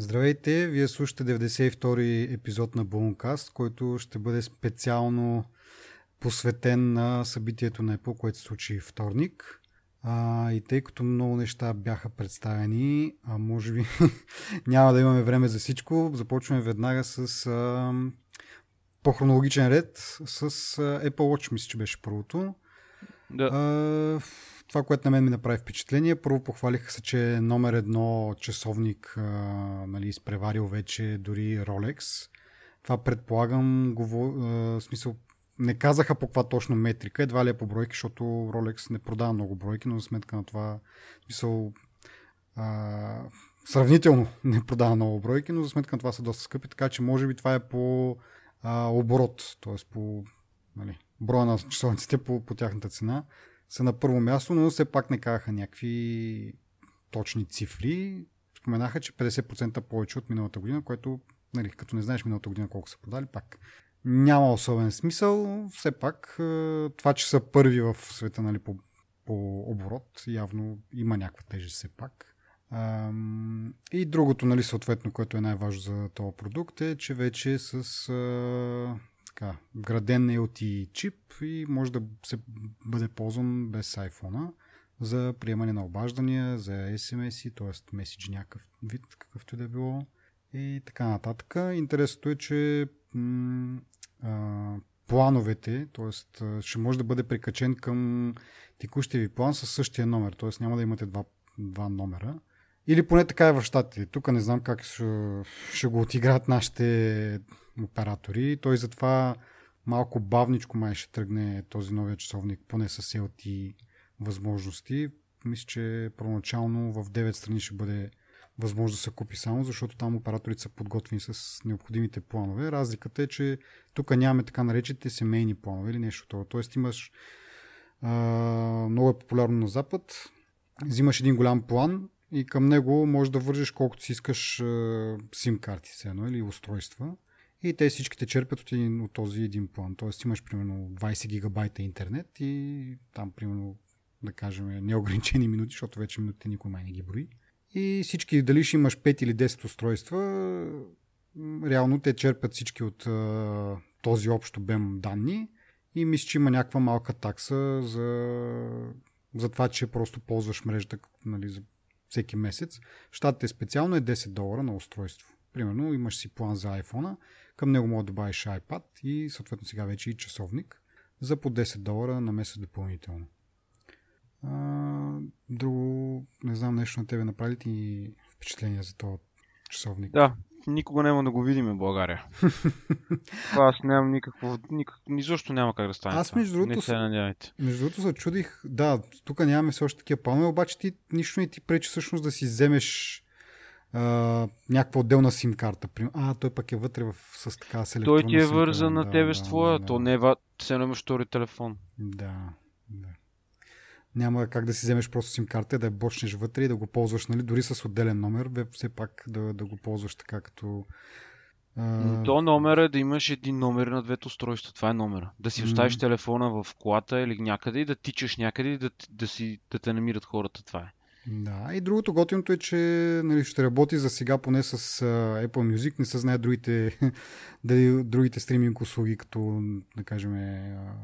Здравейте, вие слушате 92-и епизод на Бонкаст, който ще бъде специално посветен на събитието на Apple, което се случи вторник. А, и тъй като много неща бяха представени, а може би няма да имаме време за всичко, започваме веднага с а, по хронологичен ред с а, Apple Watch, мисля, че беше първото. Да. А, това, което на мен ми направи впечатление, първо похвалиха се, че номер едно часовник а, нали, изпреварил вече дори Rolex. Това предполагам, го, а, смисъл, не казаха по каква точно метрика, едва ли е по бройки, защото Rolex не продава много бройки, но за сметка на това, смисъл, а, сравнително не продава много бройки, но за сметка на това са доста скъпи, така че може би това е по а, оборот, т.е. по нали, броя на часовниците по, по тяхната цена са на първо място, но все пак не казаха някакви точни цифри. Споменаха, че 50% повече от миналата година, което, нали, като не знаеш миналата година колко са подали, пак няма особен смисъл. Все пак това, че са първи в света нали, по, по оборот, явно има някаква тежест все пак. И другото, нали, съответно, което е най-важно за този продукт е, че вече с така, граден LTE чип и може да се бъде ползван без iPhone за приемане на обаждания, за SMS, т.е. меседж някакъв вид, какъвто и да е било и така нататък. Интересното е, че м- а, плановете, т.е. ще може да бъде прикачен към текущия ви план със същия номер, т.е. няма да имате два, два номера. Или поне така е в щатите. Тук не знам как ще, ще го отиграят нашите оператори. Той затова малко бавничко май ще тръгне този новия часовник, поне с LT възможности. Мисля, че първоначално в 9 страни ще бъде възможно да се купи само, защото там операторите са подготвени с необходимите планове. Разликата е, че тук нямаме така наречените семейни планове или нещо това. Тоест имаш а, много е популярно на Запад, взимаш един голям план и към него можеш да вържиш колкото си искаш сим карти едно, или устройства. И те всичките черпят от, един, от този един план. Тоест имаш примерно 20 гигабайта интернет и там примерно да кажем неограничени минути, защото вече минутите никой май не ги брои. И всички, дали ще имаш 5 или 10 устройства, реално те черпят всички от а, този общ обем данни и мисля, че има някаква малка такса за, за това, че просто ползваш мрежата нали, за всеки месец. Штатите специално е 10 долара на устройство. Примерно имаш си план за iPhone, към него може да добавиш iPad и съответно сега вече и часовник за по 10 долара на месец допълнително. А, друго, не знам нещо на тебе, направи ти впечатление за този часовник? Да, никога няма да го видим в България. Аз нямам никакво, никак, ни защо няма как да стане. Аз между другото, се надявайте. Между другото се чудих, да, тук нямаме все още такива планове, обаче ти нищо не ти пречи всъщност да си вземеш а, някаква отделна сим карта. А, той пък е вътре в, с така с Той ти е вързан на тебе с твоя, да, да, то не е все едно имаш втори телефон. Да, да. Няма как да си вземеш просто сим карта, да я бочнеш вътре и да го ползваш, нали, дори с отделен номер, все пак да, да го ползваш така като Uh... То номер е да имаш един номер на двете устройства. Това е номера. Да си оставиш mm. телефона в колата или някъде и да тичаш някъде и да, да, си, да те намират хората. Това е. Да, и другото готиното е, че нали, ще работи за сега поне с uh, Apple Music. Не се знае другите, дали другите стриминг услуги, като да кажем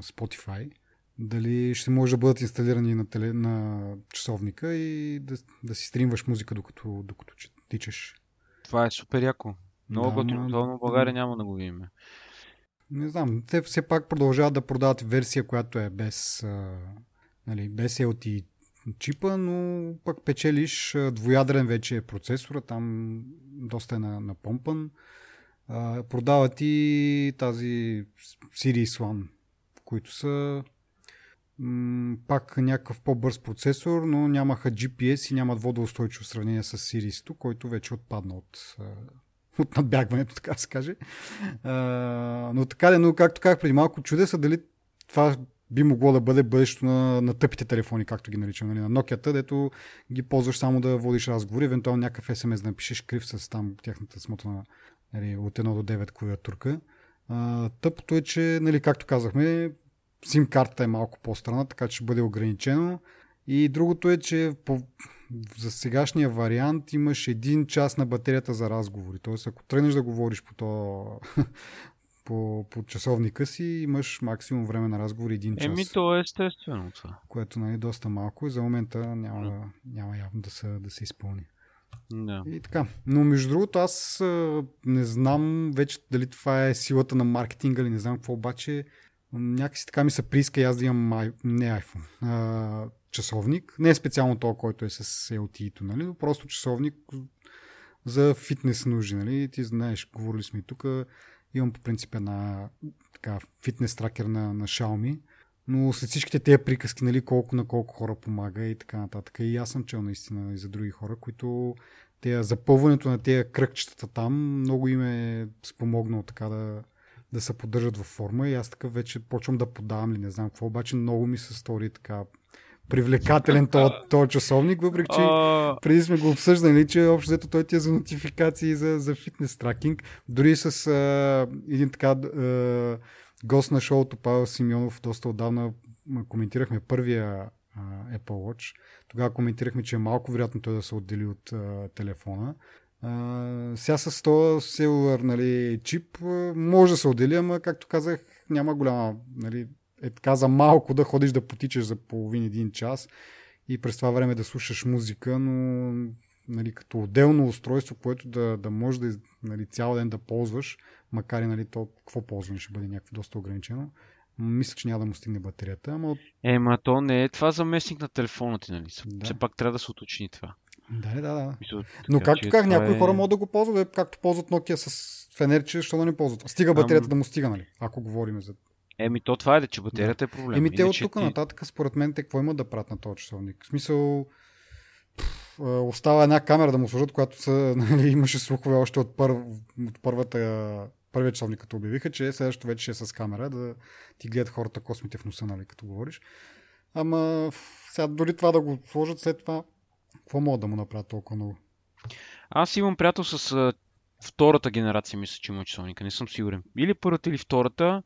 Spotify. Дали ще може да бъдат инсталирани на, теле, на часовника и да, да си стримваш музика докато, докато тичаш. Това е супер яко. Много да, готино. Това в България няма да го видим. Не знам. Те все пак продължават да продават версия, която е без, а, нали, без LTE чипа, но пък печелиш двоядрен вече е процесора, там доста е напомпан. На продават и тази Series One, които са пак някакъв по-бърз процесор, но нямаха GPS и нямат водоустойчиво в сравнение с Series 2, който вече отпадна от, от надбягването, така да се каже. Но така, но както казах преди малко, чудеса са дали това би могло да бъде бъдещето на, на тъпите телефони, както ги наричам, нали, на Nokia, дето ги ползваш само да водиш разговори, евентуално някакъв SMS да напишеш крив с там тяхната смотана нали, от 1 до 9 клавиатурка. А, тъпото е, че, нали, както казахме, сим картата е малко по-страна, така че ще бъде ограничено И другото е, че по, за сегашния вариант имаш един час на батерията за разговори. Тоест, ако тръгнеш да говориш по, то, по, по часовника си, имаш максимум време на разговор един час. Еми, то е естествено това. Което нали, е доста малко и за момента няма, няма явно да се, да се изпълни. Да. И така. Но между другото, аз не знам вече дали това е силата на маркетинга или не знам какво, обаче някакси така ми се прииска аз да имам не iPhone. А, часовник. Не е специално това, който е с LTE-то, нали? но просто часовник за фитнес нужди. Нали? Ти знаеш, говорили сме и тук, имам по принцип една така, фитнес тракер на, на Xiaomi, но след всичките тези приказки, нали, колко на колко хора помага и така нататък. И аз съм чел наистина и за други хора, които тея, запълването на тези кръгчетата там много им е спомогнало така да, да се поддържат във форма и аз така вече почвам да подавам ли не знам какво, обаче много ми се стори така привлекателен този, този часовник, въпреки че преди сме го обсъждали, че общо взето той ти е за нотификации за, за фитнес тракинг. Дори с а, един така а, гост на шоуто Павел Симеонов доста отдавна коментирахме първия а, Apple Watch. Тогава коментирахме, че е малко вероятно той да се отдели от а, телефона. Uh, сега с този селулар нали, чип може да се отдели, ама както казах, няма голяма нали, е така за малко да ходиш да потичаш за половин един час и през това време да слушаш музика, но нали, като отделно устройство, което да, да може да нали, цял ден да ползваш, макар и нали, то какво ползване ще бъде някакво доста ограничено. Мисля, че няма да му стигне батерията. Ама... Е, ма то не е това заместник на телефона ти, нали? Да. Все пак трябва да се уточни това. Да, да, да. Мисля, Но както как, някои е... хора могат да го ползват, както ползват Nokia с фенерче, защо да не ползват? Стига батерията Ам... да му стига, нали? Ако говорим за Еми, то това е, че батерията е проблем. Еми, те от тук ти... нататък, според мен, те какво имат да правят на този часовник? В смисъл, остава една камера да му служат, която са, нали, имаше слухове още от, пър, от първата, първия часовник, като обявиха, че следващото вече е с камера, да ти гледат хората космите в носа, нали, като говориш. Ама сега дори това да го сложат след това, какво могат да му направят толкова много? Аз имам приятел с втората генерация, мисля, че има часовника, не съм сигурен. Или първата, или втората.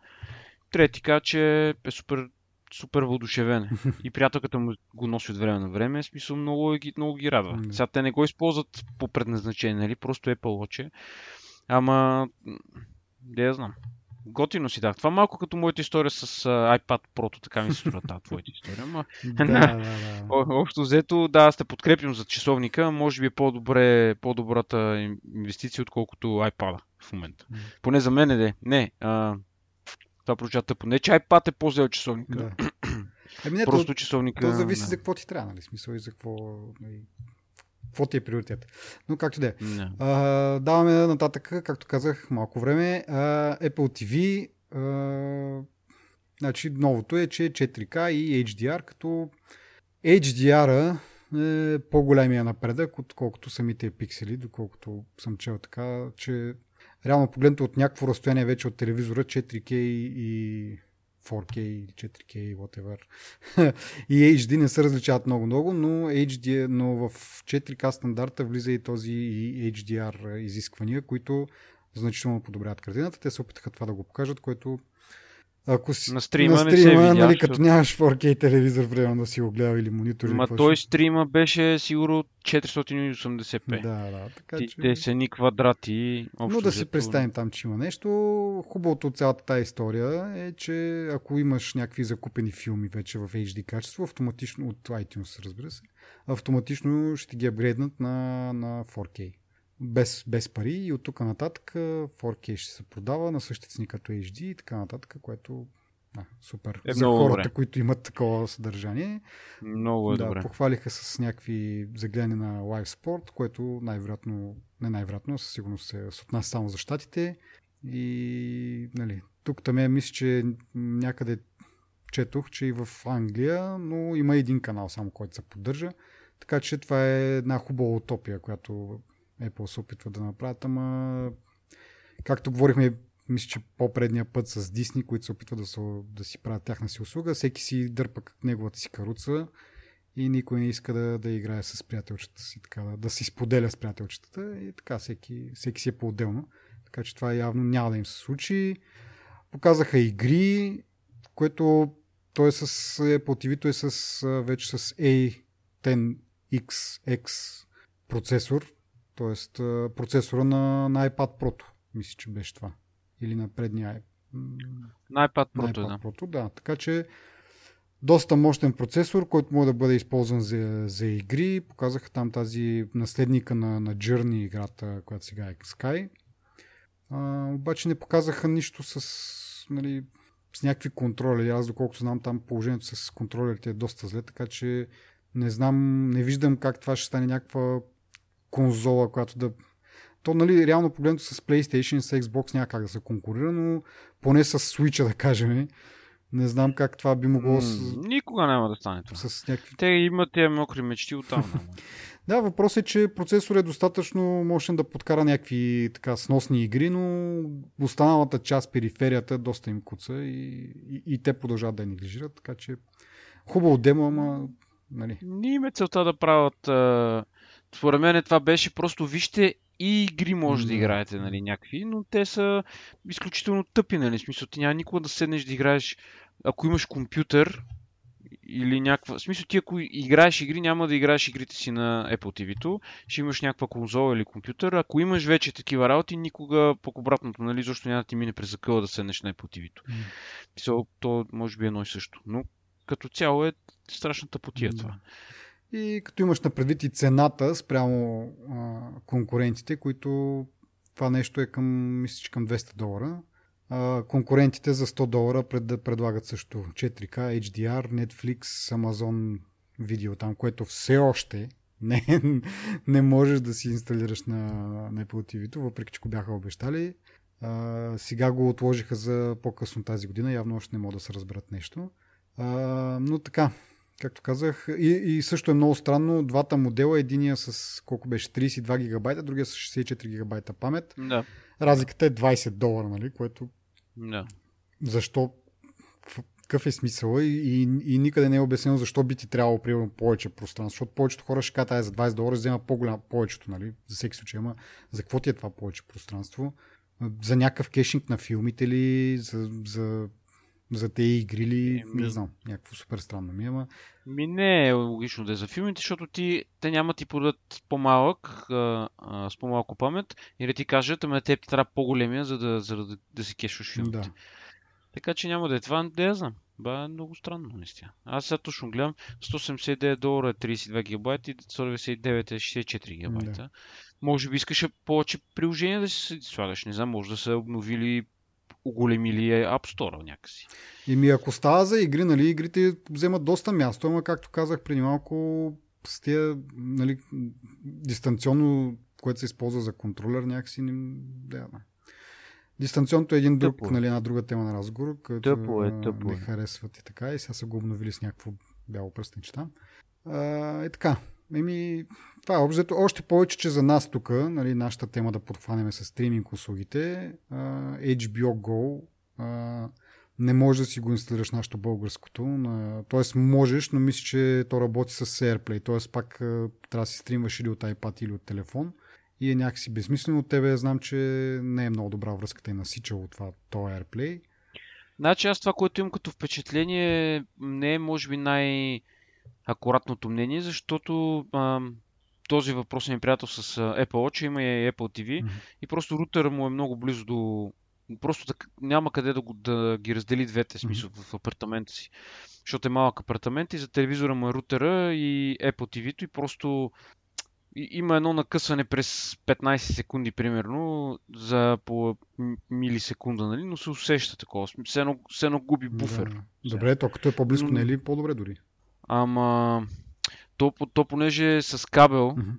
Трети каза, че е супер, супер въодушевен. И приятелката му го носи от време на време. В смисъл много, много ги радва. Mm. Сега те не го използват по предназначение, нали? Просто е Watch. Ама, да я знам. Готино си дах. Това малко като моята история с uh, iPad Pro, така ми се струва тази твоята история. Ама, да, да, да. Общо взето, да, аз те подкрепям за часовника. Може би е по-добре, по-добрата инвестиция, отколкото iPad в момента. Mm. Поне за мен е де. Не, а, това проча тъпо. Не, че iPad е по-зел часовника. Да. Ами не, Просто то, часовника. То зависи не. за какво ти трябва, нали? Смисъл и за какво. Какво ти е приоритет. Но както да е. Даваме нататък, както казах, малко време. А, Apple TV. А, значи, новото е, че 4K е и HDR, като HDR е по-големия напредък, отколкото самите пиксели, доколкото съм чел така, че реално погледнато от някакво разстояние вече от телевизора 4K и 4K или 4K, whatever. и HD не се различават много-много, но, HD, но в 4K стандарта влиза и този HDR изисквания, които значително подобряват картината. Те се опитаха това да го покажат, което ако си на стрима, на стрима не се видя, нали, като нямаш 4K телевизор, време да си го гледал или монитор. Ма той ще... стрима беше сигурно 480p. Да, да. Така, Ти, че... Те са ни квадрати. Но да си представим там, че има нещо. Хубавото от цялата тази история е, че ако имаш някакви закупени филми вече в HD качество, автоматично от iTunes, разбира се, автоматично ще ги апгрейднат на, на 4K без, без пари и от тук нататък 4K ще се продава на същите цени като HD и така нататък, което а, супер. Е, За хората, добре. които имат такова съдържание. Много е да, добре. Похвалиха с някакви загледани на Live Sport, което най-вероятно, не най-вероятно, със сигурност се отнася само за щатите. И нали, тук там е, мисля, че някъде четох, че и в Англия, но има един канал само, който се поддържа. Така че това е една хубава утопия, която Apple се опитва да направят, ама както говорихме, мисля, че по-предния път с Disney, които се опитват да, се, да си правят тяхна си услуга, всеки си дърпа неговата си каруца и никой не иска да, да играе с приятелчета си, така, да, да си споделя с приятелчетата и така всеки, всеки си е по-отделно. Така че това явно няма да им се случи. Показаха игри, което той е с Apple TV, е с, вече с A10XX процесор, т.е. процесора на, на iPad Pro, мисля, че беше това. Или на предния на iPad Pro, да. Pro, да. Така че доста мощен процесор, който може да бъде използван за, за игри. Показаха там тази наследника на, на Journey играта, която сега е Sky. А, обаче не показаха нищо с, нали, с някакви контролери. Аз доколкото знам там положението с контролерите е доста зле, така че не знам, не виждам как това ще стане някаква конзола, която да то, нали, реално погледнато с PlayStation, с Xbox няма как да се конкурира, но поне с Switch, да кажем, не знам как това би могло... С... Никога няма да стане това. С някакви... Те имат тези мокри мечти от там. да, въпросът е, че процесор е достатъчно мощен да подкара някакви така сносни игри, но останалата част, периферията, доста им куца и, и, и те продължават да неглижират, така че хубаво демо, ама... Нали. Не им е целта да правят... А... Според мен това беше просто вижте и игри може да играете, нали, някакви, но те са изключително тъпи, нали, в смисъл, ти няма никога да седнеш да играеш, ако имаш компютър или някаква... В смисъл, ти ако играеш игри, няма да играеш игрите си на Apple TV-то, ще имаш някаква конзола или компютър. Ако имаш вече такива работи, никога по обратното, нали, защо няма да ти мине през закъла да седнеш на Apple TV-то. Mm. то може би е едно и също. Но като цяло е страшната потия mm. това. И като имаш на предвид и цената спрямо а, конкурентите, които това нещо е към, мисля, към 200 долара. А, конкурентите за 100 долара пред, предлагат също 4K, HDR, Netflix, Amazon видео там, което все още не, не можеш да си инсталираш на, на Apple TV, въпреки че го бяха обещали. А, сега го отложиха за по-късно тази година, явно още не могат да се разберат нещо. А, но така, Както казах, и, и също е много странно, двата модела, единия с колко беше 32 гигабайта, другия с 64 гигабайта памет. Да. Разликата е 20 долара, нали, което... Да. Защо? Какъв е смисъл? И, и, и никъде не е обяснено защо би ти трябвало примерно повече пространство, защото повечето хора ще кажат, за 20 долара взема по-голямо повечето, нали, за всеки случай, ама за какво ти е това повече пространство? За някакъв кешинг на филмите ли, за, за за те игри ли, ми... не знам, някакво супер странно ми, ама... Ми не е логично да е за филмите, защото ти, те няма ти подадат по-малък, а, а, с по-малко памет и да ти кажат, ама те ти трябва по-големия, за да, за да, да си кешваш филмите. Да. Така че няма да е това, да я знам. Ба, е много странно, наистина. Аз сега точно гледам, 179 долара е 32 гигабайта и 199 е 64 гигабайта. Да. Може би искаше повече приложения да си слагаш, не знам, може да са обновили оголемили е App Store някакси. И ми ако става за игри, нали, игрите вземат доста място, ама както казах преди малко, с тия, нали, дистанционно, което се използва за контролер, някакси не... Да, да. Дистанционното е един друг, тъпо. Е. нали, една друга тема на разговор, като тъпо е, тъпо не харесват и така, и сега са го обновили с някакво бяло пръстенче там. А, и така, Еми, това е обзето. Още повече, че за нас тук, нали, нашата тема да подхванеме с стриминг услугите, HBO Go не може да си го инсталираш нашето българското. Тоест можеш, но мисля, че то работи с AirPlay. Тоест пак трябва да си стримваш или от iPad или от телефон. И е някакси безсмислено. От тебе знам, че не е много добра връзката и насичало това, то AirPlay. Значи аз това, което имам като впечатление, не е може би най- акуратното мнение, защото а, този въпрос е ми приятел с Apple Watch, има и Apple TV mm-hmm. и просто рутера му е много близо до... Просто так, няма къде да, го, да ги раздели двете, смисъл, mm-hmm. в апартамента си. Защото е малък апартамент и за телевизора му е рутера и Apple TV-то и просто има едно накъсване през 15 секунди, примерно, за по милисекунда, нали? но се усеща такова. Все едно, все едно губи буфер. Да. Добре, то като е по-близко, но... не е ли по-добре дори? Ама то, то понеже е с кабел, mm-hmm.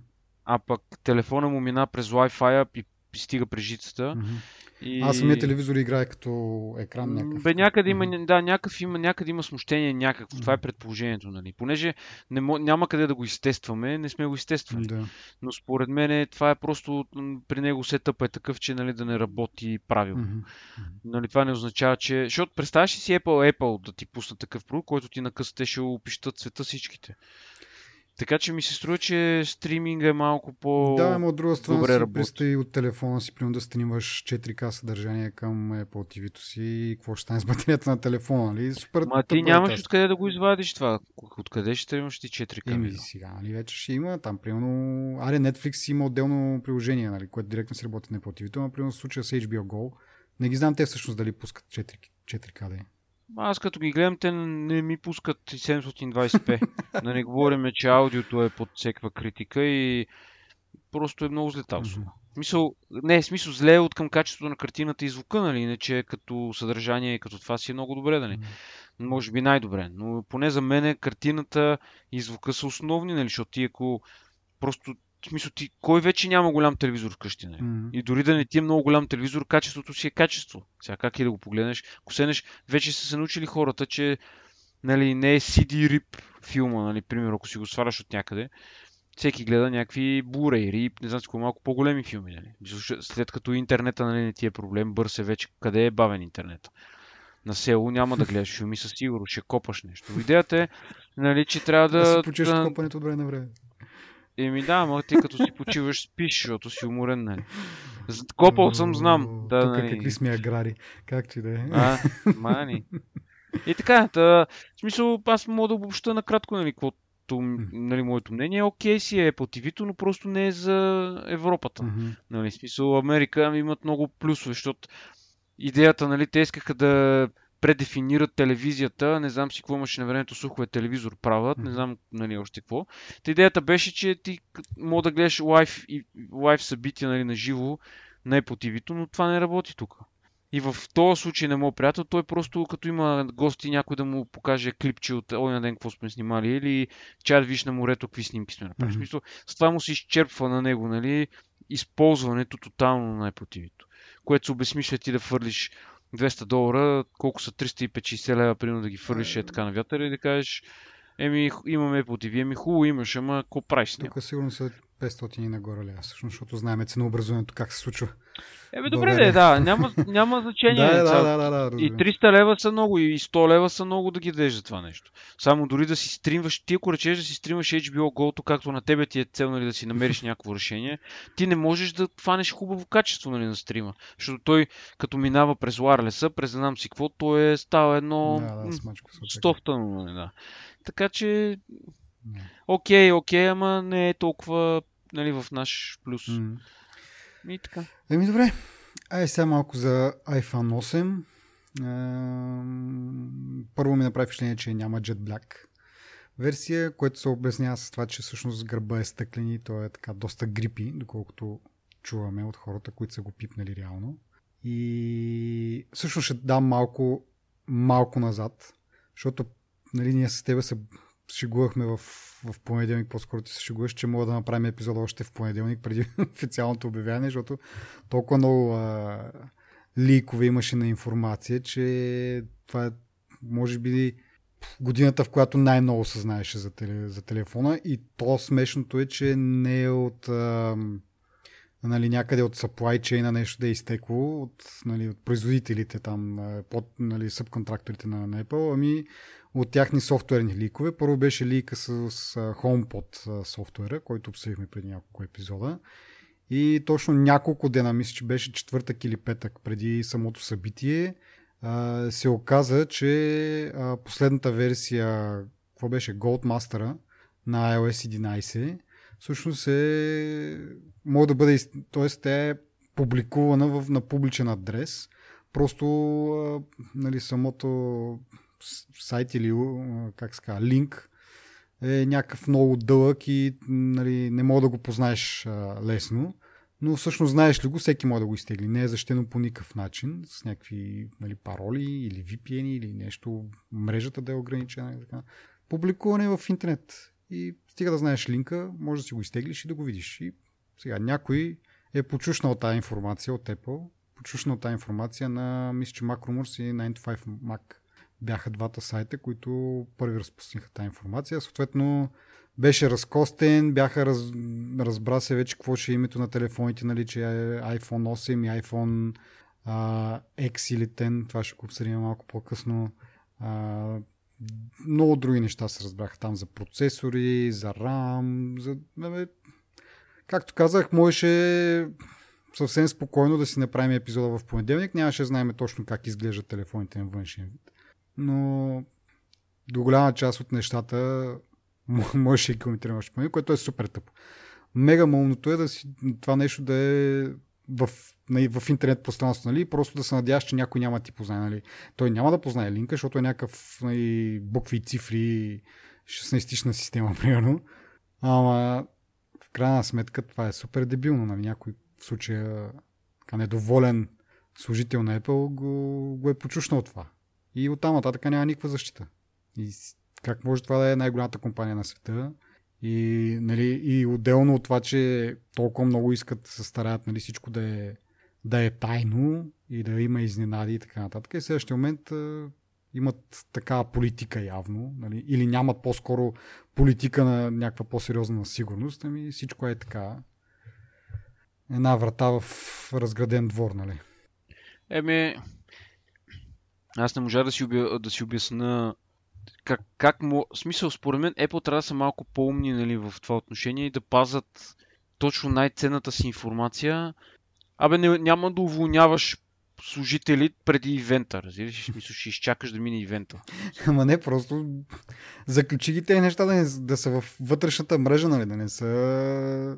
а пък телефона му мина през Wi-Fi и стига при жицата. Mm-hmm. И... Аз самия телевизор играе като екран някакъв. Бе, някъде има, да, някакъв има, някъде има смущение някакво. Mm-hmm. Това е предположението, нали. Понеже не, няма къде да го изтестваме, не сме го изтествали. Да. Но според мен това е просто, при него сетъп е такъв, че нали, да не работи правилно. Mm-hmm. Нали, това не означава, че... Защото представяш ли си Apple, Apple да ти пусна такъв продукт, който ти накъсате ще опищат света всичките. Така че ми се струва, че стриминга е малко по. Да, но от друга страна си работи. представи от телефона си, примерно да стримаш 4К съдържание към Apple TV-то си и какво ще стане с батерията на телефона, нали? Супер Ма ти е нямаш тази. откъде да го извадиш това. Откъде ще имаш ти 4К? Еми сега, нали, вече ще има там, примерно, аре, Netflix има отделно приложение, нали, което директно си работи на Apple TV, но примерно в случая с HBO Go, не ги знам те всъщност дали пускат 4, 4K да е. Аз като ги гледам, те не ми пускат и 720p. да не говорим, че аудиото е под всеква критика и просто е много зле услуга. Смисъл, не, смисъл зле е от към качеството на картината и звука, нали? Иначе като съдържание и като това си е много добре, нали? Може би най-добре. Но поне за мен картината и звука са основни, нали? Защото ти ако просто в смисъл ти, кой вече няма голям телевизор вкъщи, нали? Мгм. И дори да не ти е много голям телевизор, качеството си е качество. Сега как и да го погледнеш. Ако седнеш, вече са се научили хората, че нали, не е CD RIP филма, нали, примерно, ако си го сваляш от някъде. Всеки гледа някакви Blu-ray, RIP, не знам си малко по-големи филми. Нали. След като интернета нали, не ти е проблем, бърз е вече. Къде е бавен интернет? На село няма да гледаш филми със сигурност, ще копаш нещо. Идеята е, нали, че трябва Да, да... си почеш да- да... копането от време на време. Еми да, ама ти като си почиваш, спиш, защото си уморен, нали. Копал съм, знам. Да, Тук нали. какви сме аграри. Как че да е. А, мани. И така, та, в смисъл, аз мога да обобща накратко, нали, каквото, м, нали, моето мнение. Окей си е Apple TV, но просто не е за Европата. Нали, в смисъл, Америка имат много плюсове, защото идеята, нали, те искаха да предефинират телевизията, не знам си какво имаше на времето слухове телевизор правят, не знам нали, още какво. Та идеята беше, че ти мога да гледаш лайв, и, лайв събития нали, на живо на Apple TV, но това не работи тук. И в този случай на моят приятел, той просто като има гости, някой да му покаже клипче от оня ден, какво сме снимали, или да виж на морето, какви снимки сме направили. Mm-hmm. С това му се изчерпва на него, нали, използването тотално на Apple TV-то. Което се обесмисля ти да фърлиш 200 долара, колко са 350 лева, примерно да ги фърлиш е така на вятъра и да кажеш, еми имаме Apple TV, еми хубаво имаш, ама какво правиш с него? Тук сигурно са 500 и нагоре лева, всъщност, защото знаем ценообразуването как се случва. Еми добре, България. да, няма, няма значение. да, да, да, да, да, И разбирам. 300 лева са много, и 100 лева са много да ги дадеш за това нещо. Само дори да си стримваш, ти ако речеш да си стримваш HBO Go, как на тебе ти е цел нали, да си намериш някакво решение, ти не можеш да хванеш хубаво качество нали, на стрима. Защото той, като минава през wireless през знам си какво, той е става едно Да, да, стофтано. Нали, да. Така че, окей, окей, ама не е толкова нали, в наш плюс. М. И така. Еми добре. Ай сега малко за iPhone 8. Ам, Първо ми направи впечатление, че няма Jet Black версия, което се обяснява с това, че всъщност гърба е стъклен и той е така доста грипи, доколкото чуваме от хората, които са го пипнали реално. И всъщност ще дам малко, малко назад, защото нали, ние с тебе се шегувахме в, в понеделник, по-скоро ти се шегуваш, че мога да направим епизода още в понеделник, преди официалното обявяване, защото толкова много а, ликове имаше на информация, че това е, може би, годината, в която най-много се знаеше за, теле, за телефона. И то смешното е, че не е от а, нали, някъде от supply chain на нещо да е изтекло от, нали, от производителите там, под нали, субконтракторите на, на Apple, ами от тяхни софтуерни ликове. Първо беше лика с, HomePod софтуера, който обсъдихме преди няколко епизода. И точно няколко дена, мисля, че беше четвъртък или петък преди самото събитие, се оказа, че последната версия, какво беше, Goldmaster на iOS 11, всъщност е, може да бъде, т.е. тя е публикувана в, на публичен адрес. Просто нали, самото сайт или как се линк е някакъв много дълъг и нали, не мога да го познаеш а, лесно. Но всъщност знаеш ли го, всеки може да го изтегли. Не е защитено по никакъв начин, с някакви нали, пароли или VPN или нещо, мрежата да е ограничена. И така. Публикуване в интернет. И стига да знаеш линка, може да си го изтеглиш и да го видиш. И сега някой е почушнал тази информация от Apple, почушнал тази информация на, мисля, че Macromurs и 95 Mac бяха двата сайта, които първи разпуснаха тази информация. Съответно, беше разкостен, бяха раз, разбра се вече какво ще е името на телефоните, нали, че е iPhone 8 и iPhone а, X или 10, това ще го обсъдим малко по-късно. А, много други неща се разбраха там за процесори, за RAM, за... Както казах, можеше съвсем спокойно да си направим епизода в понеделник. Нямаше знаем точно как изглеждат телефоните на външен вид. Но до голяма част от нещата можеше и коментираме още по което е супер тъпо. Мега мълното е да си, това нещо да е в, в интернет пространство, нали? Просто да се надяваш, че някой няма да ти познае, нали? Той няма да познае линка, защото е някакъв нали, букви и цифри 16-тична система, примерно. Ама в крайна сметка това е супер дебилно, нали? Някой в случая недоволен служител на Apple го, го е почушнал това. И оттам нататък няма никаква защита. И как може това да е най-голямата компания на света? И, нали, и отделно от това, че толкова много искат да се стараят нали, всичко да е, да е тайно и да има изненади и така нататък. И в следващия момент а, имат такава политика явно, нали, или нямат по-скоро политика на някаква по-сериозна сигурност, ами всичко е така. Една врата в разграден двор, нали? Еми, аз не можа да си, обя... да си обясна как, как му... Смисъл, според мен, Apple трябва да са малко по-умни нали, в това отношение и да пазят точно най-ценната си информация. Абе, не, няма да уволняваш служители преди ивента, разбираш? Мисля, ще изчакаш да мине ивента. Ама не, просто заключи ги тези неща да, не, да са в вътрешната мрежа, нали? Да не са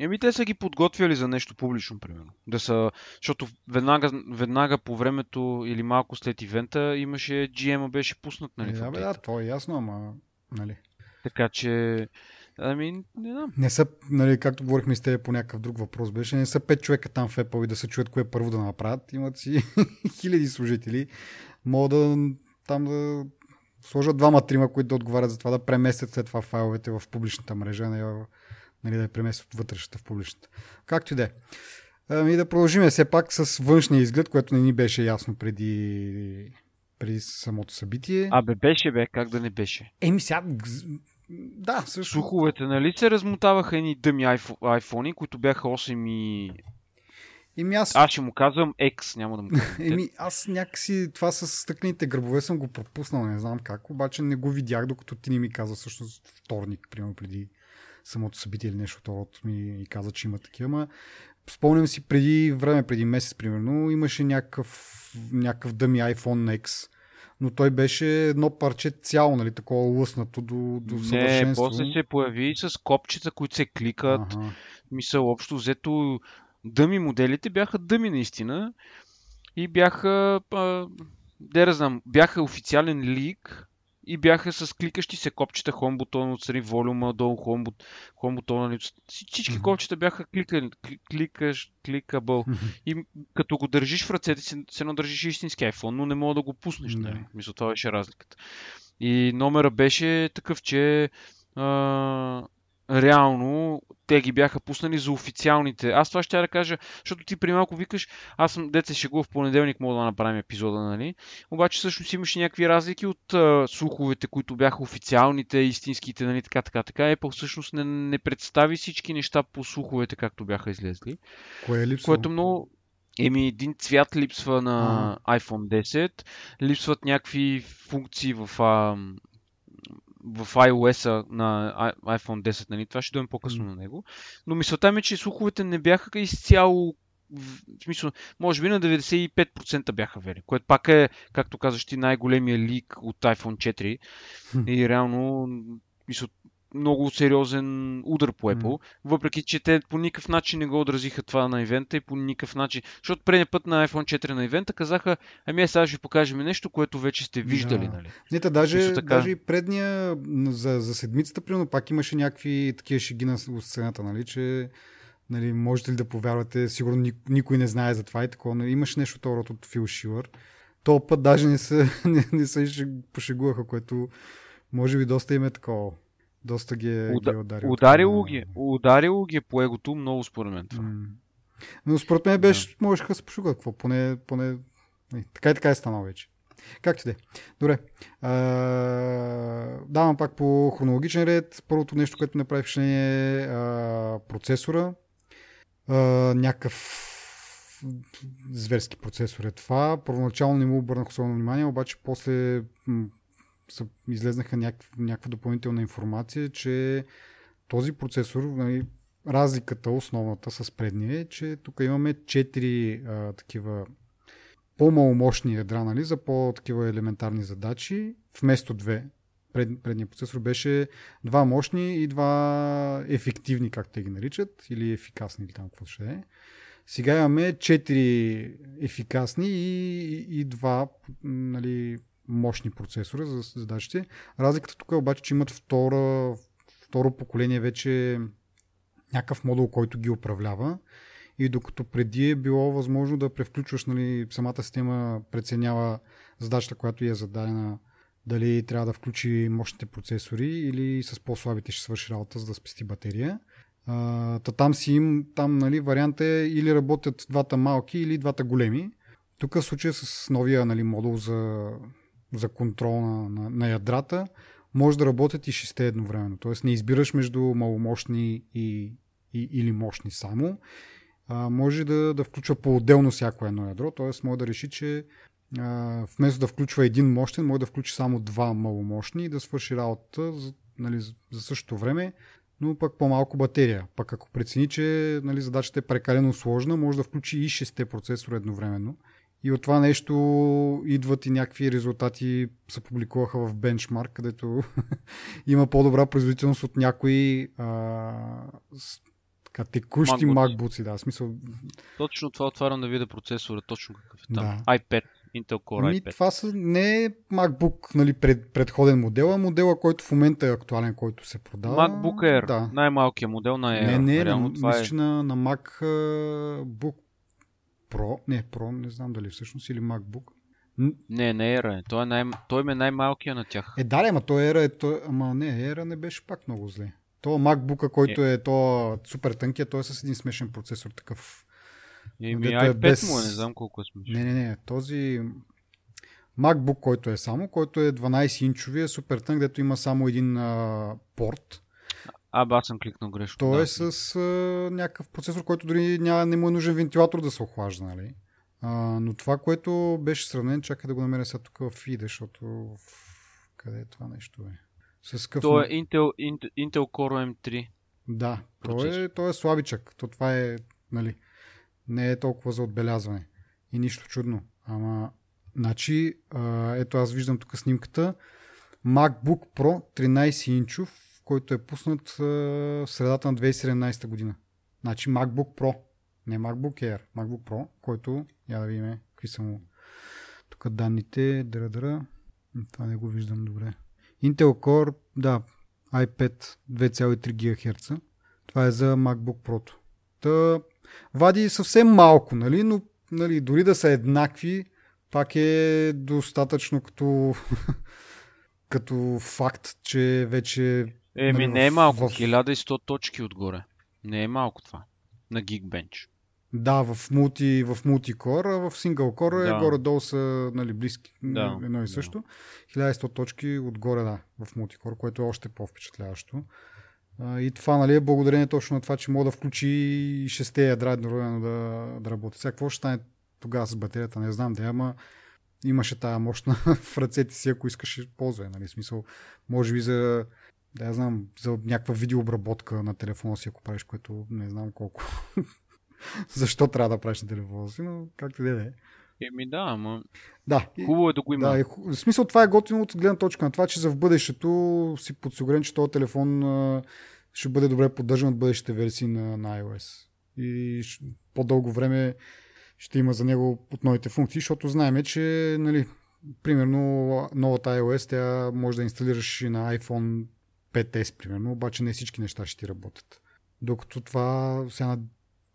Еми, те са ги подготвяли за нещо публично, примерно. Да са, защото веднага, веднага по времето или малко след ивента имаше GM беше пуснат, нали? Е, да, бе, да, то е ясно, ама, нали. Така че, ами, не знам. Не са, нали, както говорихме с теб по някакъв друг въпрос беше, не са пет човека там в Apple и да се чуят кое първо да направят. Имат си хиляди служители. Могат да там да сложат двама-трима, които да отговарят за това да преместят след това файловете в публичната мрежа, не нали, да я преместят от вътрешната в публичната. Както и да е. Ами да продължим все пак с външния изглед, което не ни беше ясно преди, преди самото събитие. Абе, беше бе, как да не беше? Еми сега, да, също. Слуховете, нали се размотаваха едни дъми айфони, които бяха 8 и... Еми аз... аз ще му казвам X, няма да му казвам. Еми аз някакси това с стъкните гърбове съм го пропуснал, не знам как, обаче не го видях, докато ти не ми каза всъщност вторник, примерно преди самото събитие или нещо от ми и каза, че има такива. Ма, спомням си преди време, преди месец примерно, имаше някакъв, някакъв дъми iPhone X, но той беше едно парче цяло, нали, такова лъснато до, до съвършенство. Не, после се появи с копчета, които се кликат. Ага. Мисъл, общо взето дъми моделите бяха дъми наистина и бяха, а, да знам, бяха официален лик и бяха с кликащи се копчета, хом бутон отстрани, волюма, долу хом, хом бутона. Нали, всички mm-hmm. копчета бяха клика, кликаш, кликабъл. Mm-hmm. И като го държиш в ръцете си, се едно държиш истински iPhone, но не мога да го пуснеш. Mm-hmm. Нали? Мисля, това беше разликата. И номера беше такъв, че а, реално те ги бяха пуснали за официалните. Аз това ще да кажа, защото ти при малко викаш, аз съм деца шегува в понеделник, мога да направим епизода, нали? Обаче всъщност имаше някакви разлики от а, слуховете, които бяха официалните, истинските, нали? Така, така, така. Apple всъщност не, не представи всички неща по слуховете, както бяха излезли. Кое е липсва? Което много, Еми, един цвят липсва на а. iPhone 10, липсват някакви функции в а, в iOS на iPhone 10, нали? Това ще дойдем по-късно mm. на него. Но мисълта ми е, че слуховете не бяха изцяло в смисъл, може би на 95% бяха вери, което пак е, както казаш ти, най-големия лик от iPhone 4 mm. и реално мисъл, много сериозен удар по Apple, mm. въпреки че те по никакъв начин не го отразиха това на ивента и по никакъв начин. Защото предния път на iPhone 4 на ивента казаха, ами сега ще покажем нещо, което вече сте виждали. Да. Нали? Не, та, даже, така... даже и предния за, за седмицата, примерно, пак имаше някакви такива шеги на сцената, нали, че нали, можете ли да повярвате, сигурно никой не знае за това и такова. Нали, имаше нещо това от Фил Шилър. То път даже не се, не, не се пошегуваха, което може би доста им е такова доста ги е, Уда, ги е ударил. Ударило ги, ударило ги е по егото много според мен това. М- Но според мен беше, да. можеха да се пошуга какво, поне, поне не, така и така е станало вече. Както де. Добре. А, давам пак по хронологичен ред. Първото нещо, което направи впечатление е а, процесора. А, някакъв зверски процесор е това. Първоначално не му обърнах особено внимание, обаче после са, излезнаха някаква, някаква допълнителна информация, че този процесор, нали, разликата, основната с предния е, че тук имаме 4 а, такива по-маломощни ядра нали, за по-такива елементарни задачи, вместо две. Пред, предния процесор беше два мощни и два ефективни, как те ги наричат, или ефикасни, или там какво ще е. Сега имаме 4 ефикасни и, и два нали, мощни процесора за задачите. Разликата тук е обаче, че имат втора, второ поколение вече някакъв модул, който ги управлява. И докато преди е било възможно да превключваш, нали, самата система преценява задачата, която е зададена, дали трябва да включи мощните процесори или с по-слабите ще свърши работа, за да спести батерия. А, та там си им, там нали, вариант е или работят двата малки или двата големи. Тук в случая с новия нали, модул за, за контрол на, на, на ядрата, може да работят и шесте едновременно. Тоест не избираш между маломощни и, и, или мощни само. А, може да, да включва по-отделно всяко едно ядро, т.е. може да реши, че а, вместо да включва един мощен, може да включи само два маломощни и да свърши работа за, нали, за същото време, но пък по-малко батерия. Пък ако прецени, че нали, задачата е прекалено сложна, може да включи и 6 процесора едновременно. И от това нещо идват и някакви резултати, се публикуваха в бенчмарк, където има по-добра производителност от някои а, с, така, текущи. MacBooks. Да, смисъл, Точно това отварям да видя процесора, точно какъв е там. Да. iPad, Intel Core Ми, iPad. това са, не е MacBook нали, пред, предходен модел, а модела, който в момента е актуален, който се продава. MacBook Air, Да. най-малкият модел на Air. Не, не, Реално на, това е... мисля, че на, на MacBook Pro. Не, Pro, не знам дали всъщност, или MacBook. Не, не Air е. Той, е най... той им е най-малкия на тях. Е, да, ама той Era е, той, ама не, Era не беше пак много зле. То MacBook, който е, то супер тънкия, той е с един смешен процесор, такъв. Еми, е iPad без- му е, не знам колко е смешно. Не, не, не, този MacBook, който е само, който е 12 инчови, е супер тънк, дето има само един а, порт. А, ба, аз съм кликнал грешно. Той да. е с а, някакъв процесор, който дори няма, не му е нужен вентилатор да се охлажда, нали? А, но това, което беше сравнен, чакай да го намеря сега тук в feed, защото в... къде е това нещо е? С къв... Той е Intel, Intel, Intel Core M3. Да, той процесор. е, той е слабичък. То това е, нали, не е толкова за отбелязване. И нищо чудно. Ама, значи, а, ето аз виждам тук снимката. MacBook Pro 13 инчов, който е пуснат в средата на 2017 година. Значи MacBook Pro, не MacBook Air, MacBook Pro, който, я да видим, какви са му тук данните, дра-дра. М, Това не го виждам добре. Intel Core, да, iPad 2,3 ГГц. Това е за MacBook Pro. Та, вади съвсем малко, нали? но нали, дори да са еднакви, пак е достатъчно като, като факт, че вече Еми, Нали, не е малко. в- 1100 точки отгоре. Не е малко това. На Geekbench. Да, в, мулти, в мултикор, а в сингъл кор е Да. горе-долу са нали, близки. Да, едно и да. също. 1100 точки отгоре, да, в мултикор, което е още по-впечатляващо. И това нали, е благодарение точно на това, че мога да включи и шесте ядра едновременно да, да работи. Сега какво ще стане тогава с батерията, не знам да е, ама имаше тая мощна в ръцете си, ако искаш, ползвай. Нали? Смисъл, може би за да я знам, за някаква видеообработка на телефона си, ако правиш, което не знам колко. Защо трябва да правиш на телефона си, но както и да е. Еми да, ама Да, хубаво е да го има. да, ху- в смисъл това е готино от гледна точка на това, че за в бъдещето си подсигурен, че този телефон ще бъде добре поддържан от бъдещите версии на, на iOS. И по-дълго време ще има за него от новите функции, защото знаем, че нали, примерно новата iOS тя може да инсталираш и на iPhone 5S, примерно, обаче не всички неща ще ти работят. Докато това сега